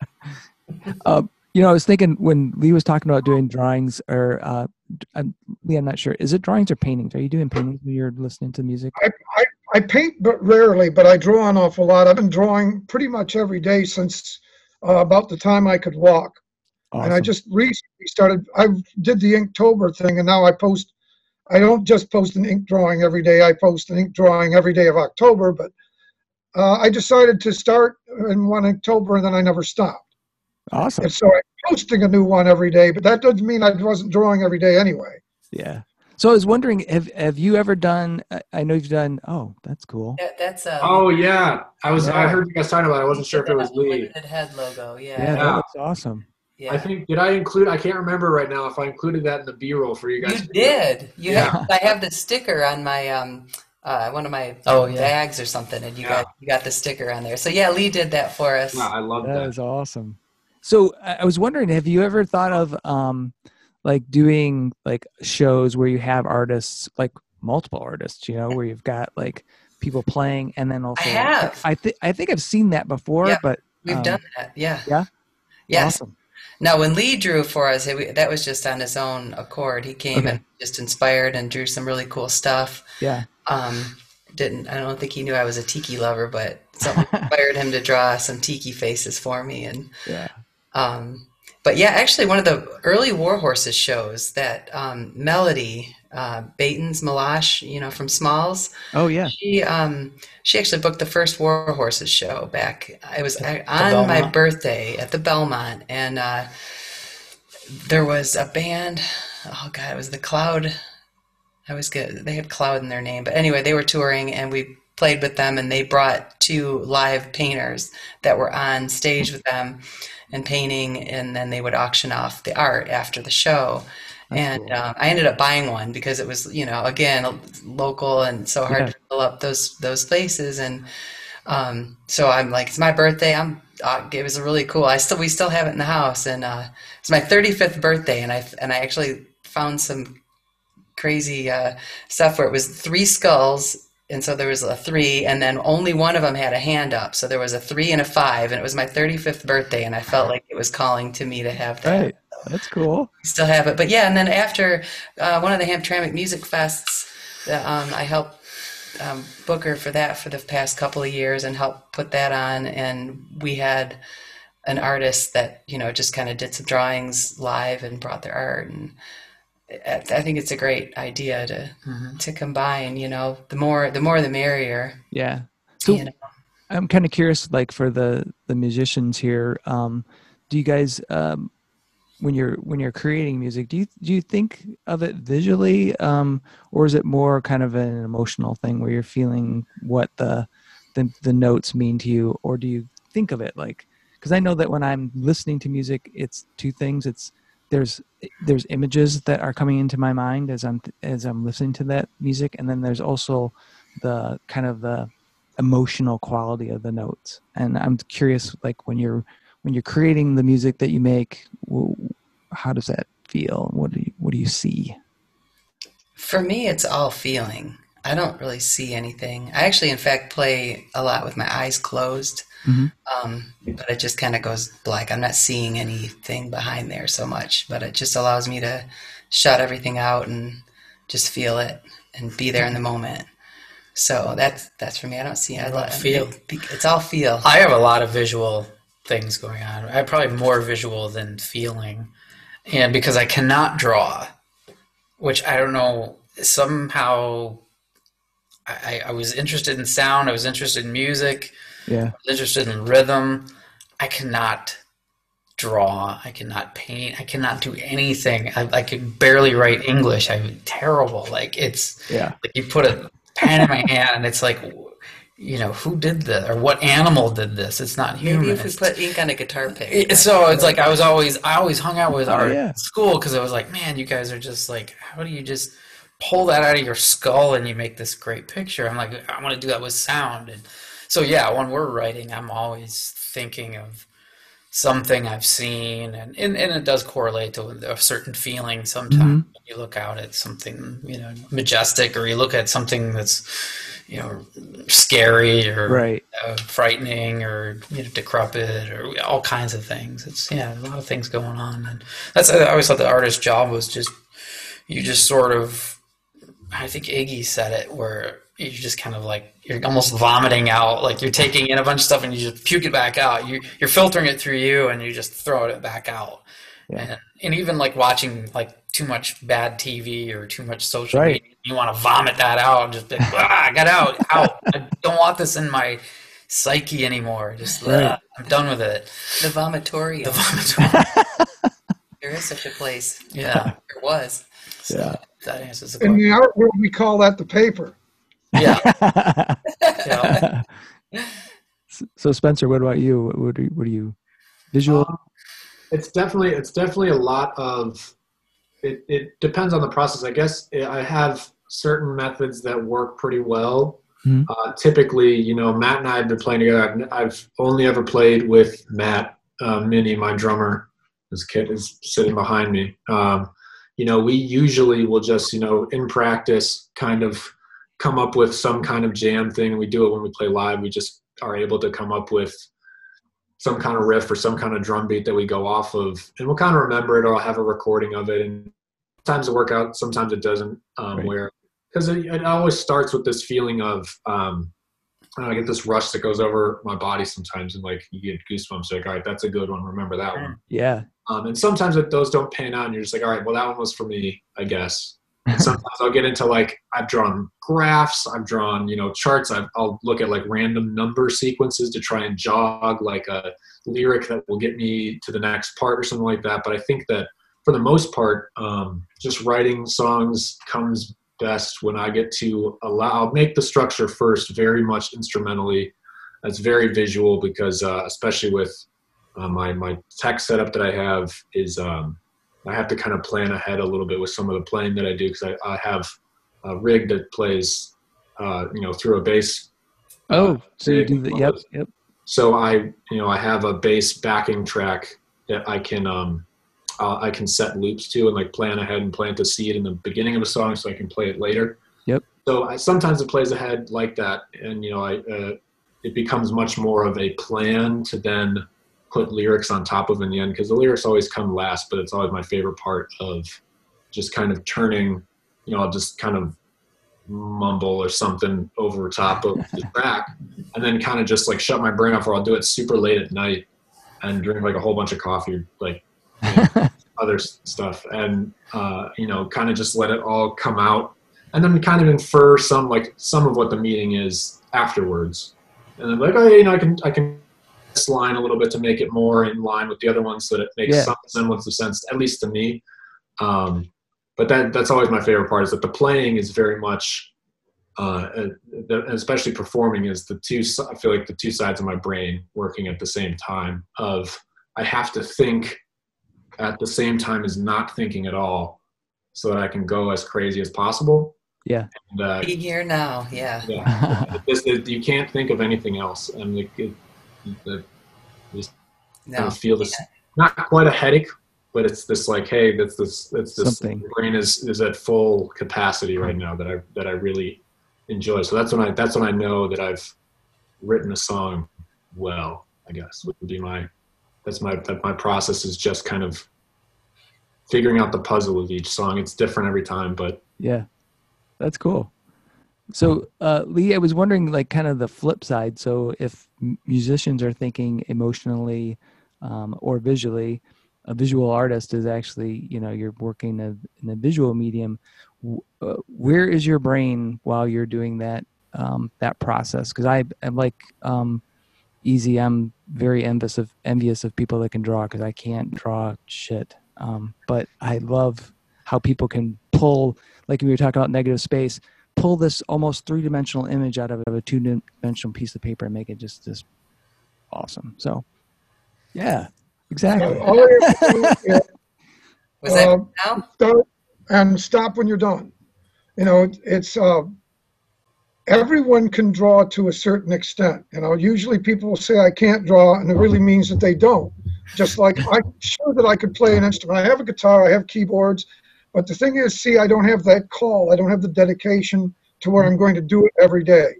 Um, you know, I was thinking when Lee was talking about doing drawings, or uh, I'm, Lee, I'm not sure. Is it drawings or paintings? Are you doing paintings when you're listening to music? I, I, I paint but rarely, but I draw an awful lot. I've been drawing pretty much every day since uh, about the time I could walk. And I just recently started. I did the Inktober thing, and now I post. I don't just post an ink drawing every day. I post an ink drawing every day of October. But uh, I decided to start in one October, and then I never stopped. Awesome. And so I'm posting a new one every day. But that doesn't mean I wasn't drawing every day anyway. Yeah. So I was wondering, have have you ever done? I- I know you've done. Oh, that's cool. That, that's a. Oh yeah, I was. I heard you guys talking about. it. I wasn't sure if it was Lee. Limited head logo. Yeah, Yeah. that Yeah. looks awesome. yeah. I think did I include? I can't remember right now if I included that in the B-roll for you guys. You did. You Yeah. have. I have the sticker on my um, uh, one of my Oh, yeah. bags or something, and you Yeah. got you got the sticker on there. So yeah, Lee did that for us. Wow, I love That that. is awesome. So I I was wondering, have you ever thought of um, like doing like shows where you have artists, like multiple artists, you know, where you've got like people playing, and then also have. I think I think I've seen that before, Yeah, but We've um, done that. Yeah. yeah? Yes. awesome. Now, when Lee drew for us, it, that was just on his own accord. He came Okay. and just inspired and drew some really cool stuff. Yeah, Um, didn't I don't think he knew I was a tiki lover, but something inspired him to draw some tiki faces for me. And yeah. Um, but yeah, actually, one of the early War Horses shows that um, Melody uh, Baton's Malash, you know, from Smalls, Oh yeah. she um, she actually booked the first War Horses show back. It was on my birthday at the Belmont, and uh, there was a band. Oh God, it was the Cloud. I was good. They had Cloud in their name, but anyway, they were touring, and we played with them, and they brought two live painters that were on stage with them and painting, and then they would auction off the art after the show. That's and cool. um, I ended up buying one because it was, you know, again, local and so hard Yeah. to fill up those those places. And um, so I'm like, it's my birthday. I'm. Uh, it was really cool. I still we still have it in the house, and uh, it's my 35th birthday, and I and I actually found some crazy uh, stuff where it was three skulls. And so there was a three, and then only one of them had a hand up. So there was a three and a five, and it was my 35th birthday, and I felt like it was calling to me to have that Right. That's cool. still have it. But yeah, and then after uh, one of the Hamtramck Music Fests, um, I helped um, book her for that for the past couple of years and helped put that on. And we had an artist that you know just kind of did some drawings live and brought their art. And I I think it's a great idea to Mhm. to combine. You know, the more the more the merrier. Yeah. So you know. I'm kind of curious, like for the the musicians here, um, do you guys, um, when you're when you're creating music, do you do you think of it visually, um, or is it more kind of an emotional thing where you're feeling what the the, the notes mean to you, or do you think of it like? Because I know that when I'm listening to music, it's two things. It's there's there's images that are coming into my mind as I'm as I'm listening to that music, and then there's also the kind of the emotional quality of the notes and i'm curious like when you're when you're creating the music that you make, how does that feel? What do you, what do you see? For me, it's all feeling. I don't really see anything. I actually, in fact, play a lot with my eyes closed, mm-hmm. um, but it just kind of goes black. I'm not seeing anything behind there so much, but it just allows me to shut everything out and just feel it and be there in the moment. So that's that's for me. I don't see. I love feel. It, it's all feel. I have a lot of visual things going on. I probably more visual than feeling, and because I cannot draw, which I don't know somehow. I, I was interested in sound. I was interested in music. Yeah. I was interested in rhythm. I cannot draw. I cannot paint. I cannot do anything. I, I could barely write English. I'm terrible. Like it's yeah. Like you put a pen in my hand, and it's like, you know, who did this or what animal did this? It's not human. Maybe if we put ink on a guitar pick. So it's like I was always I always hung out with oh, yeah. school because I was like, man, you guys are just like, how do you just pull that out of your skull and you make this great picture? I'm like, I want to do that with sound, and so yeah, when we're writing, I'm always thinking of something I've seen, and, and, and it does correlate to a certain feeling sometimes. Mm-hmm. You look out at something, you know, majestic, or you look at something that's, you know, scary or right. uh, frightening or you know, decrepit or all kinds of things. It's yeah, a lot of things going on, and that's I always thought the artist's job was just you just sort of. I think Iggy said it where you're just kind of like you're almost vomiting out like you're taking in a bunch of stuff and you just puke it back out. You, you're filtering it through you and you just throw it back out. Yeah. and, and even like watching like too much bad tv or too much social right. media you want to vomit that out and just be like, ah, get out out. I don't want this in my psyche anymore. Just right. uh, i'm done with it. The vomitorium. The vomitorium. There is such a place. Yeah. There was. So yeah. That answers the question. in the art world we call that the paper yeah. yeah. So Spencer, what about you? What do you, what do you visual? Uh, it's definitely it's definitely a lot of. It it depends on the process. I guess I have certain methods that work pretty well. Mm-hmm. Uh, typically, you know, Matt and I have been playing together. I've only ever played with Matt uh, Minnie, my drummer. This kid is sitting behind me. Um, you know, we usually will just, you know, in practice, kind of come up with some kind of jam thing. And we do it when we play live. We just are able to come up with some kind of riff or some kind of drum beat that we go off of, and we'll kind of remember it or I'll have a recording of it. And sometimes it work out, sometimes it doesn't. Um, right. Where because it, it, always starts with this feeling of um, I get this rush that goes over my body sometimes, and like you get goosebumps. Like, all right, that's a good one. Remember that one. Yeah. Um, and sometimes it, those don't pan out, and you're just like, all right, well, that one was for me, I guess. Sometimes I'll get into like I've drawn graphs, I've drawn you know charts. i will look at like random number sequences to try and jog like a lyric that will get me to the next part or something like that. But I think that for the most part, um, just writing songs comes best when I get to allow. Make the structure first, very much instrumentally. That's very visual because uh, especially with uh, my my tech setup that I have is. Um, I have to kind of plan ahead a little bit with some of the playing that I do because I, I, have a rig that plays, uh, you know, through a bass. Oh, so you do the yep, yep. So I, you know, I have a bass backing track that I can, um, uh, I can set loops to and like plan ahead and plant a seed in the beginning of a song so I can play it later. Yep. So I, sometimes it plays ahead like that, and you know, I, uh, it becomes much more of a plan to then put lyrics on top of in the end because the lyrics always come last, but it's always my favorite part of just kind of turning, you know, I'll just kind of mumble or something over top of the track and then kind of just like shut my brain off or I'll do it super late at night and drink like a whole bunch of coffee, like you know, other stuff and, uh, you know, kind of just let it all come out and then kind of infer some, like some of what the meaning is afterwards. And then like, oh, you know, I can, I can this line a little bit to make it more in line with the other ones so that it makes yeah. some semblance of sense, at least to me. Um, but that that's always my favorite part is that the playing is very much, uh, especially performing, is the two. I feel like the two sides of my brain working at the same time. Of I have to think at the same time as not thinking at all, so that I can go as crazy as possible. Yeah. And, uh, Be here now. Yeah. Yeah. you can't think of anything else, and it, it, the, No. kind of feel this not quite a headache, but it's this like, hey, that's this that's this Something. brain is is at full capacity right now that I that I really enjoy. So that's when I that's when I know that I've written a song well. I guess would be my that's my that my process is just kind of figuring out the puzzle of each song. It's different every time, but Yeah, that's cool. So, uh, Lee, I was wondering, like, kind of the flip side. So, if musicians are thinking emotionally um, or visually, a visual artist is actually, you know, you're working a, in a visual medium. Uh, where is your brain while you're doing that um, that process? Because I am like um, easy. I'm very envious of envious of people that can draw because I can't draw shit. Um, but I love how people can pull, like we were talking about negative space, pull this almost three dimensional image out of a two dimensional piece of paper and make it just this awesome. So, yeah, exactly. All I have to do is Was that Um, now? start and stop when you're done. You know, it's uh, everyone can draw to a certain extent. You know, usually people will say I can't draw, and it really means that they don't. Just like I'm sure that I could play an instrument. I have a guitar, I have keyboards, but the thing is, see, I don't have that call. I don't have the dedication to where I'm going to do it every day.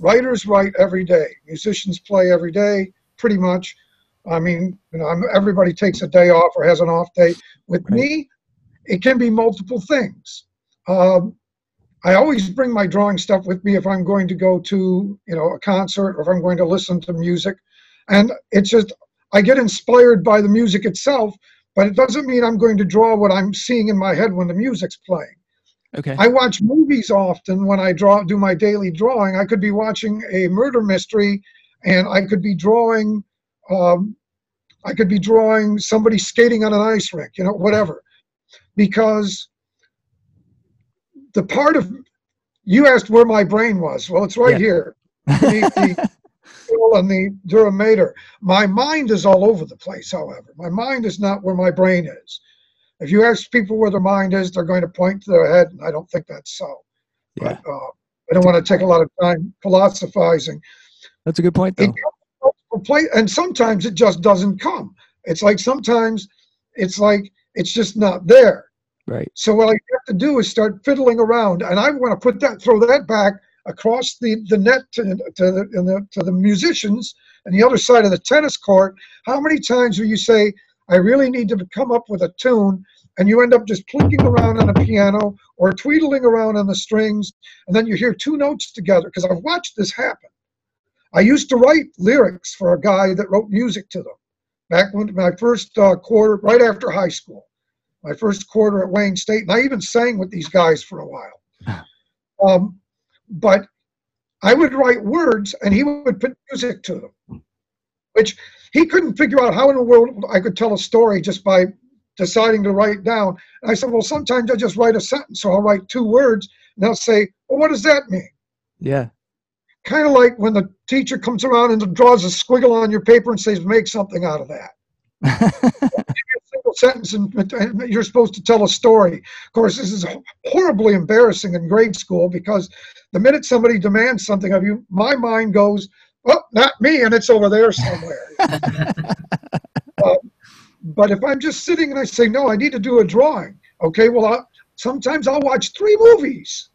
Writers write every day. Musicians play every day, pretty much. I mean, you know, I'm, everybody takes a day off or has an off day. With Right. me, it can be multiple things. Um, I always bring my drawing stuff with me if I'm going to go to, you know, a concert or if I'm going to listen to music. And it's just, I get inspired by the music itself, but it doesn't mean I'm going to draw what I'm seeing in my head when the music's playing. Okay. I watch movies often when I draw, do my daily drawing. I could be watching a murder mystery, and I could be drawing, um, I could be drawing somebody skating on an ice rink, you know, whatever, because the part of you asked where my brain was. Well, it's right Yeah. here, beneath the and the dura mater. My mind is all over the place. However, my mind is not where my brain is. If you ask people where their mind is, they're going to point to their head, and I don't think that's so. yeah, But uh, I don't want to take a lot of time philosophizing. that's a good point, though. comes from multiple pla- and sometimes it just doesn't come. It's like sometimes it's like it's just not there. Right. So what I have to do is start fiddling around, and I want to put that, throw that back across the, the net to, to, the, and the, to the musicians and the other side of the tennis court. How many times will you say, I really need to come up with a tune, and you end up just plinking around on a piano or tweedling around on the strings, and then you hear two notes together? Because I've watched this happen. I used to write lyrics for a guy that wrote music to them back when my first uh, quarter, right after high school my first quarter at Wayne State, and I even sang with these guys for a while. Um, but I would write words, and he would put music to them, which he couldn't figure out how in the world I could tell a story just by deciding to write down. And I said, well, sometimes I just write a sentence, so I'll write two words, and they'll say, well, what does that mean? Yeah. Kind of like when the teacher comes around and draws a squiggle on your paper and says, make something out of that. Single sentence and and you're supposed to tell a story. Of course, this is horribly embarrassing in grade school because the minute somebody demands something of you, my mind goes, "Well, not me," and it's over there somewhere. Uh, but if I'm just sitting and I say, "No, I need to do a drawing," okay, well, I, sometimes I'll watch three movies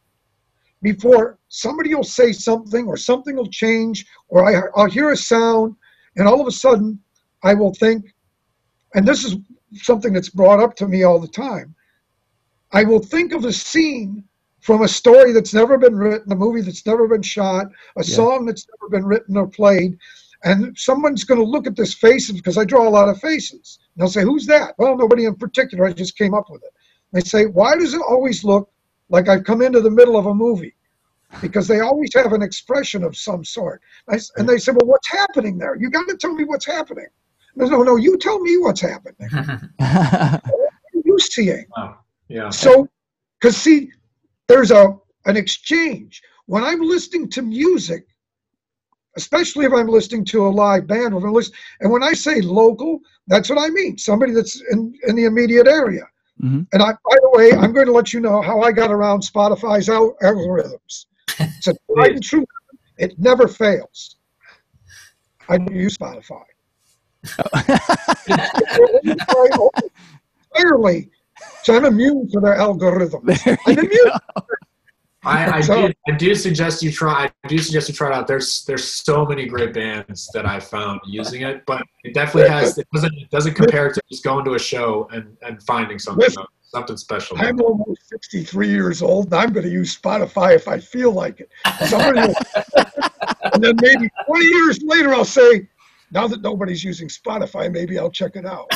before somebody will say something or something will change or I, I'll hear a sound, and all of a sudden I will think, and this is something that's brought up to me all the time. I will think of a scene from a story that's never been written, a movie that's never been shot, a Yeah. song that's never been written or played, and someone's going to look at this face because I draw a lot of faces. And they'll say, "Who's that?" Well, nobody in particular. I just came up with it. They say, "Why does it always look like I've come into the middle of a movie?" Because they always have an expression of some sort. And they say, "Well, what's happening there? You got to tell me what's happening." No, no, no. You tell me what's happening. What are you seeing? wow. yeah. So, because see, there's a an exchange when I'm listening to music, especially if I'm listening to a live band. Or if I'm listen, and when I say local, that's what I mean. Somebody that's in in the immediate area. Mhm. And I, by the way, I'm going to let you know how I got around Spotify's al- algorithms. It's a tried and true. It never fails. I do use Spotify. Entirely. So I'm immune to their algorithm. I'm immune. I, I, So- do, I do suggest you try. I do suggest you try it out. There's there's so many great bands that I found using it, but it definitely has. It doesn't it doesn't compare to just going to a show and, and finding something Listen, something special. I'm almost 63 years old, and I'm going to use Spotify if I feel like it. Somebody will- and then maybe 20 years later, I'll say, now that nobody's using Spotify, maybe I'll check it out.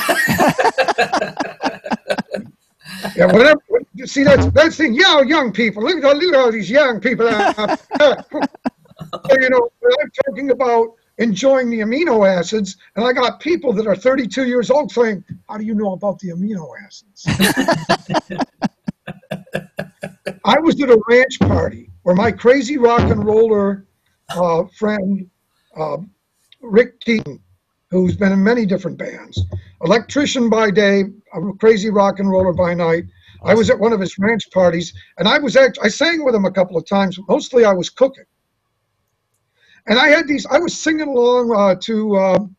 yeah, whatever. See, that's that's the thing. Yeah, young people. Look at, look at all these young people. You know, I'm talking about enjoying the amino acids, and I got people that are 32 years old saying, "How do you know about the amino acids?" I was at a ranch party where my crazy rock and roller uh, friend uh, Rick Keaton, who's been in many different bands, electrician by day, a crazy rock and roller by night. I was at one of his ranch parties, and I was act- I sang with him a couple of times. Mostly, I was cooking, and I had these. I was singing along uh, to um,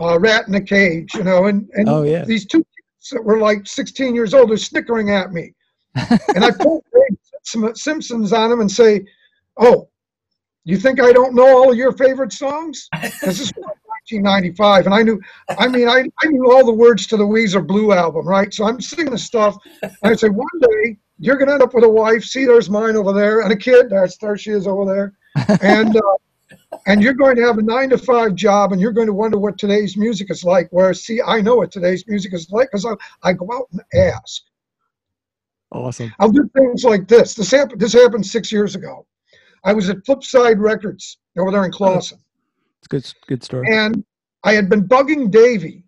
uh, "Rat in a Cage," you know, and and Oh, yeah. these two kids that were like 16 years old are snickering at me, and I pull Craig Sim- Simpsons on them and say, "Oh, you think I don't know all of your favorite songs?" This is 1995, and I knew. I mean, I, I knew all the words to the Weezer Blue album, right? So I'm singing the stuff. And I say, one day you're gonna end up with a wife. See, there's mine over there, and a kid. There's there she is over there, and. Uh, and you're going to have a nine to five job and you're going to wonder what today's music is like. Whereas, see, I know what today's music is like because I, I go out and ask. Awesome. I'll do things like this. This happened. This happened six years ago. I was at Flipside Records over there in oh, Clawson, It's good. Good story. and I had been bugging Davey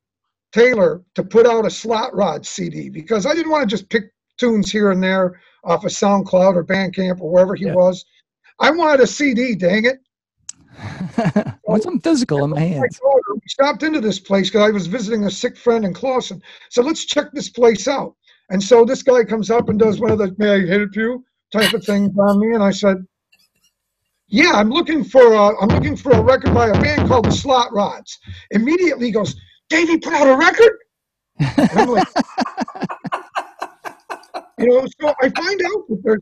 Taylor to put out a Slot Rod CD because I didn't want to just pick tunes here and there off of SoundCloud or Bandcamp or wherever he Yeah. was. I wanted a CD. Dang it! Want something physical in my oh, my hands. we stopped into this place because I was visiting a sick friend in Clawson. So let's check this place out. And so this guy comes up and does one of the "May I hit you?" type of things on me, and I said, "Yeah, I'm looking for a, I'm looking for a record by a band called the Slot Rods." Immediately he goes, "Davey put out a record." And I'm like, you know, so I find out that there's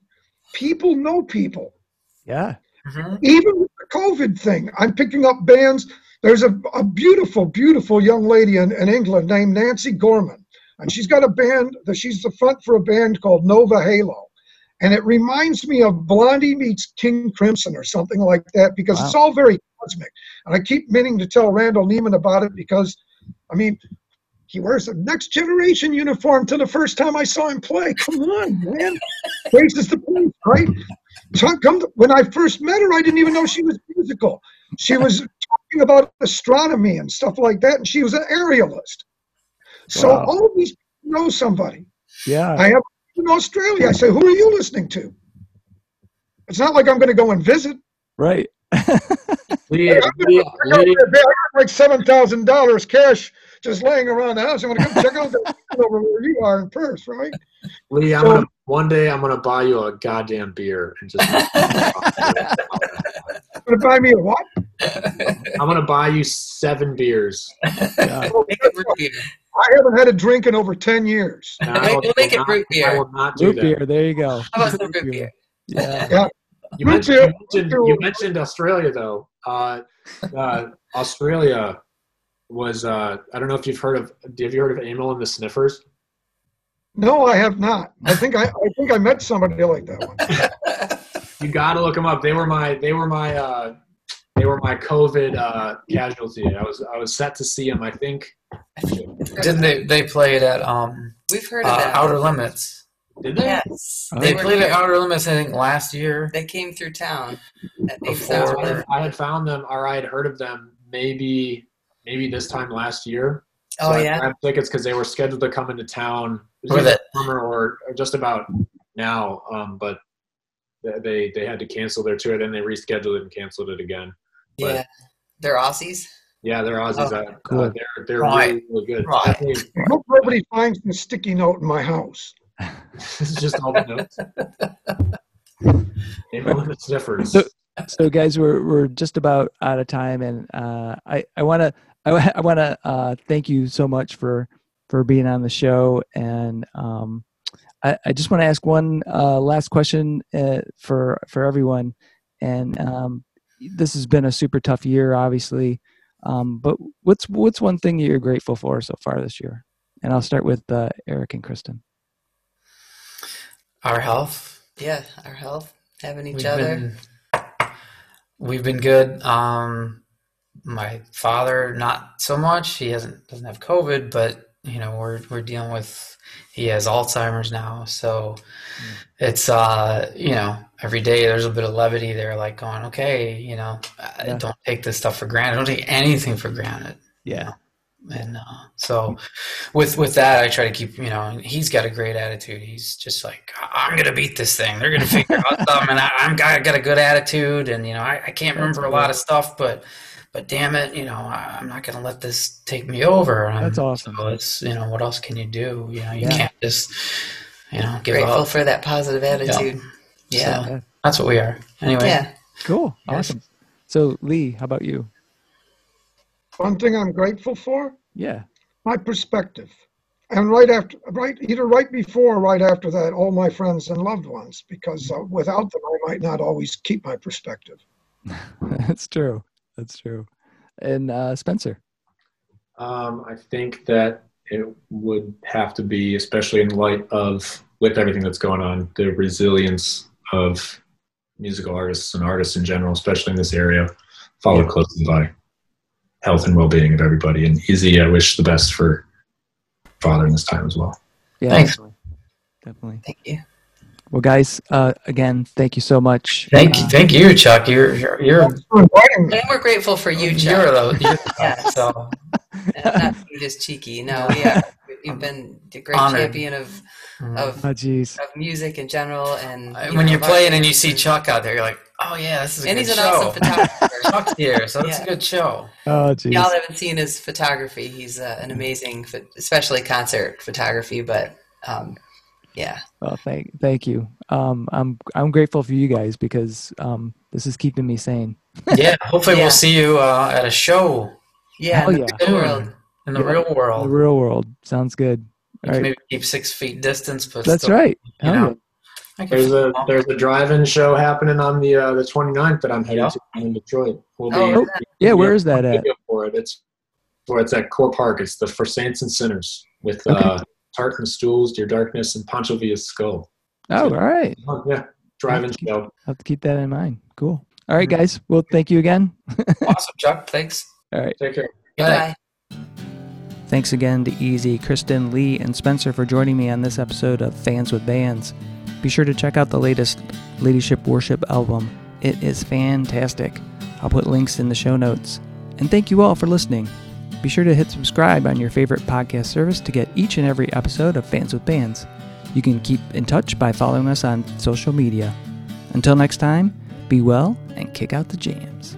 people know people yeah. Mhm. even with the COVID thing, I'm picking up bands. There's a, a beautiful, beautiful young lady in, in England named Nancy Gorman, and she's got a band that she's the front for a band called Nova Halo. And it reminds me of Blondie meets King Crimson or something like that because it's all very cosmic. And I keep meaning to tell Randall Neiman about it because, I mean, he wears a next generation uniform to the first time I saw him play. Come on, man. Raises the place, right? When I first met her, I didn't even know she was musical. She was talking about astronomy and stuff like that, and she was an aerialist. So Wow. all these know somebody. Yeah. I have in Australia. I say, who are you listening to? It's not like I'm going to go and visit. right. Lee, I got, Lee, I got Lee, like seven thousand dollars cash just laying around the house. I'm going to come check out that over where you are in Perth, right? Lee, I'm So- gonna one day I'm gonna buy you a goddamn beer and just. Going to buy me a what? I'm gonna buy you seven beers. Yeah. Make it beer. I haven't had a drink in over ten years. And I will- We'll make it not- root beer. I will not do Root that. beer. There you go. How about some root beer? Yeah. You Root mentioned, beer. you mentioned, you mentioned Australia though. Uh, uh, Australia was uh, I don't know if you've heard of have you heard of Amyl and the Sniffers? No, I have not. I think I, I think I met somebody like that one. You got to look them up. They were my they were my uh, they were my COVID uh, casualty. I was I was set to see them. I think Didn't they? They played at um We've heard of uh, that. Outer Limits. did they? Yes. They were played at. Outer Limits. I think last year. They came through town. Before- I had, I had found them or I had heard of them maybe maybe this time last year. So Oh I yeah. grabbed tickets because they were scheduled to come into town. It was they- summer or, or just about now. Um, but they- they they had to cancel their tour. And then they rescheduled it and canceled it again. But- Yeah. They're Aussies. Yeah, they're Aussies. Oh, uh, cool. uh, they're they're Right. really, really good. Right. Definitely- I hope nobody finds the sticky note in my house. it's just all the notes. Amyl and Sniffers. So- so guys, we're we're just about out of time, and uh, I I want to I, I want to uh, thank you so much for for being on the show, and um, I, I just want to ask one uh, last question uh, for for everyone, and um, this has been a super tough year, obviously. Um, but what's what's one thing you're grateful for so far this year? And I'll start with uh, Eric and Kristen. Our health. Yeah, our health, having each We've other. been, we've been good. Um, my father, not so much. He hasn't doesn't have COVID, but you know we're we're dealing with. He has Alzheimer's now, so it's uh you know every day there's a bit of levity there, like going okay, you know, Yeah. don't take this stuff for granted. Don't take anything for granted. Yeah, and uh, so with with that i try to keep you know and he's got a great attitude he's just like i'm gonna beat this thing they're gonna figure out something and I, i'm got, got a good attitude and you know i, I can't remember a lot of stuff but but damn it you know I, i'm not gonna let this take me over and That's I'm- awesome. so it's you know what else can you do you know you Yeah. can't just you know give Grateful up for that positive attitude. Yeah. So, that's what we are anyway Yeah. cool, Yes. awesome. So Lee, how about you? One thing I'm grateful for, Yeah, my perspective. And right after, right, either right before or right after that, all my friends and loved ones, because uh, without them, I might not always keep my perspective. that's true. That's true. And uh, Spencer. Um, I think that it would have to be, especially in light of with everything that's going on, the resilience of musical artists and artists in general, especially in this area, followed Yeah. closely by health and well-being of everybody. And Izzy, I wish the best for father in this time as well. Yeah, Thanks. Definitely. definitely. Thank you. Well, guys, uh, again, thank you so much. thank Uh, you thank you chuck you're you're you're, Thanks for inviting me. And we're grateful for you, you're, Chuck. the, you're the Yes. so not just cheeky. No, we are. You've been the great Honored. champion of, of, Oh, of music in general. And Uh, you when know, you're playing and you see Chuck out there, you're like, oh yeah, this is a and good he's an show. awesome photographer. Chuck's here, so it's Yeah. a good show. Oh, jeez. Y'all haven't seen his photography. He's uh, an amazing, especially concert photography. But um, yeah, Well, thank thank you. Um, I'm I'm grateful for you guys because um, this is keeping me sane. Yeah, hopefully Yeah. we'll see you uh, at a show yeah, Hell in the yeah. real world. in the Yeah. real The world. real world sounds good. You All can right. maybe keep six feet distance, but That's still, right. You know, I There's a feel- there's a drive-in show happening on the uh, the 29th that I'm headed Yeah. to in Detroit. We'll be, Oh, yeah. Where is that at? for it. It's where it's at Core Park. It's the For Saints and Sinners with Okay. uh, Tartan Stools, Dear Darkness, and Pancho Villa's Skull. Oh, all right. Yeah, drive-in show. I'll have to keep that in mind. Cool. All right, mm-hmm. guys. Well, thank you again. awesome, Chuck. Thanks. All right. Take care. Good. Bye. Thanks again to Izzy, Kristen, Lee, and Spencer for joining me on this episode of Fans with Bands. Be sure to check out the latest Ladyship Worship album. It is fantastic. I'll put links in the show notes. And thank you all for listening. Be sure to hit subscribe on your favorite podcast service to get each and every episode of Fans with Bands. You can keep in touch by following us on social media. Until next time, be well and kick out the jams.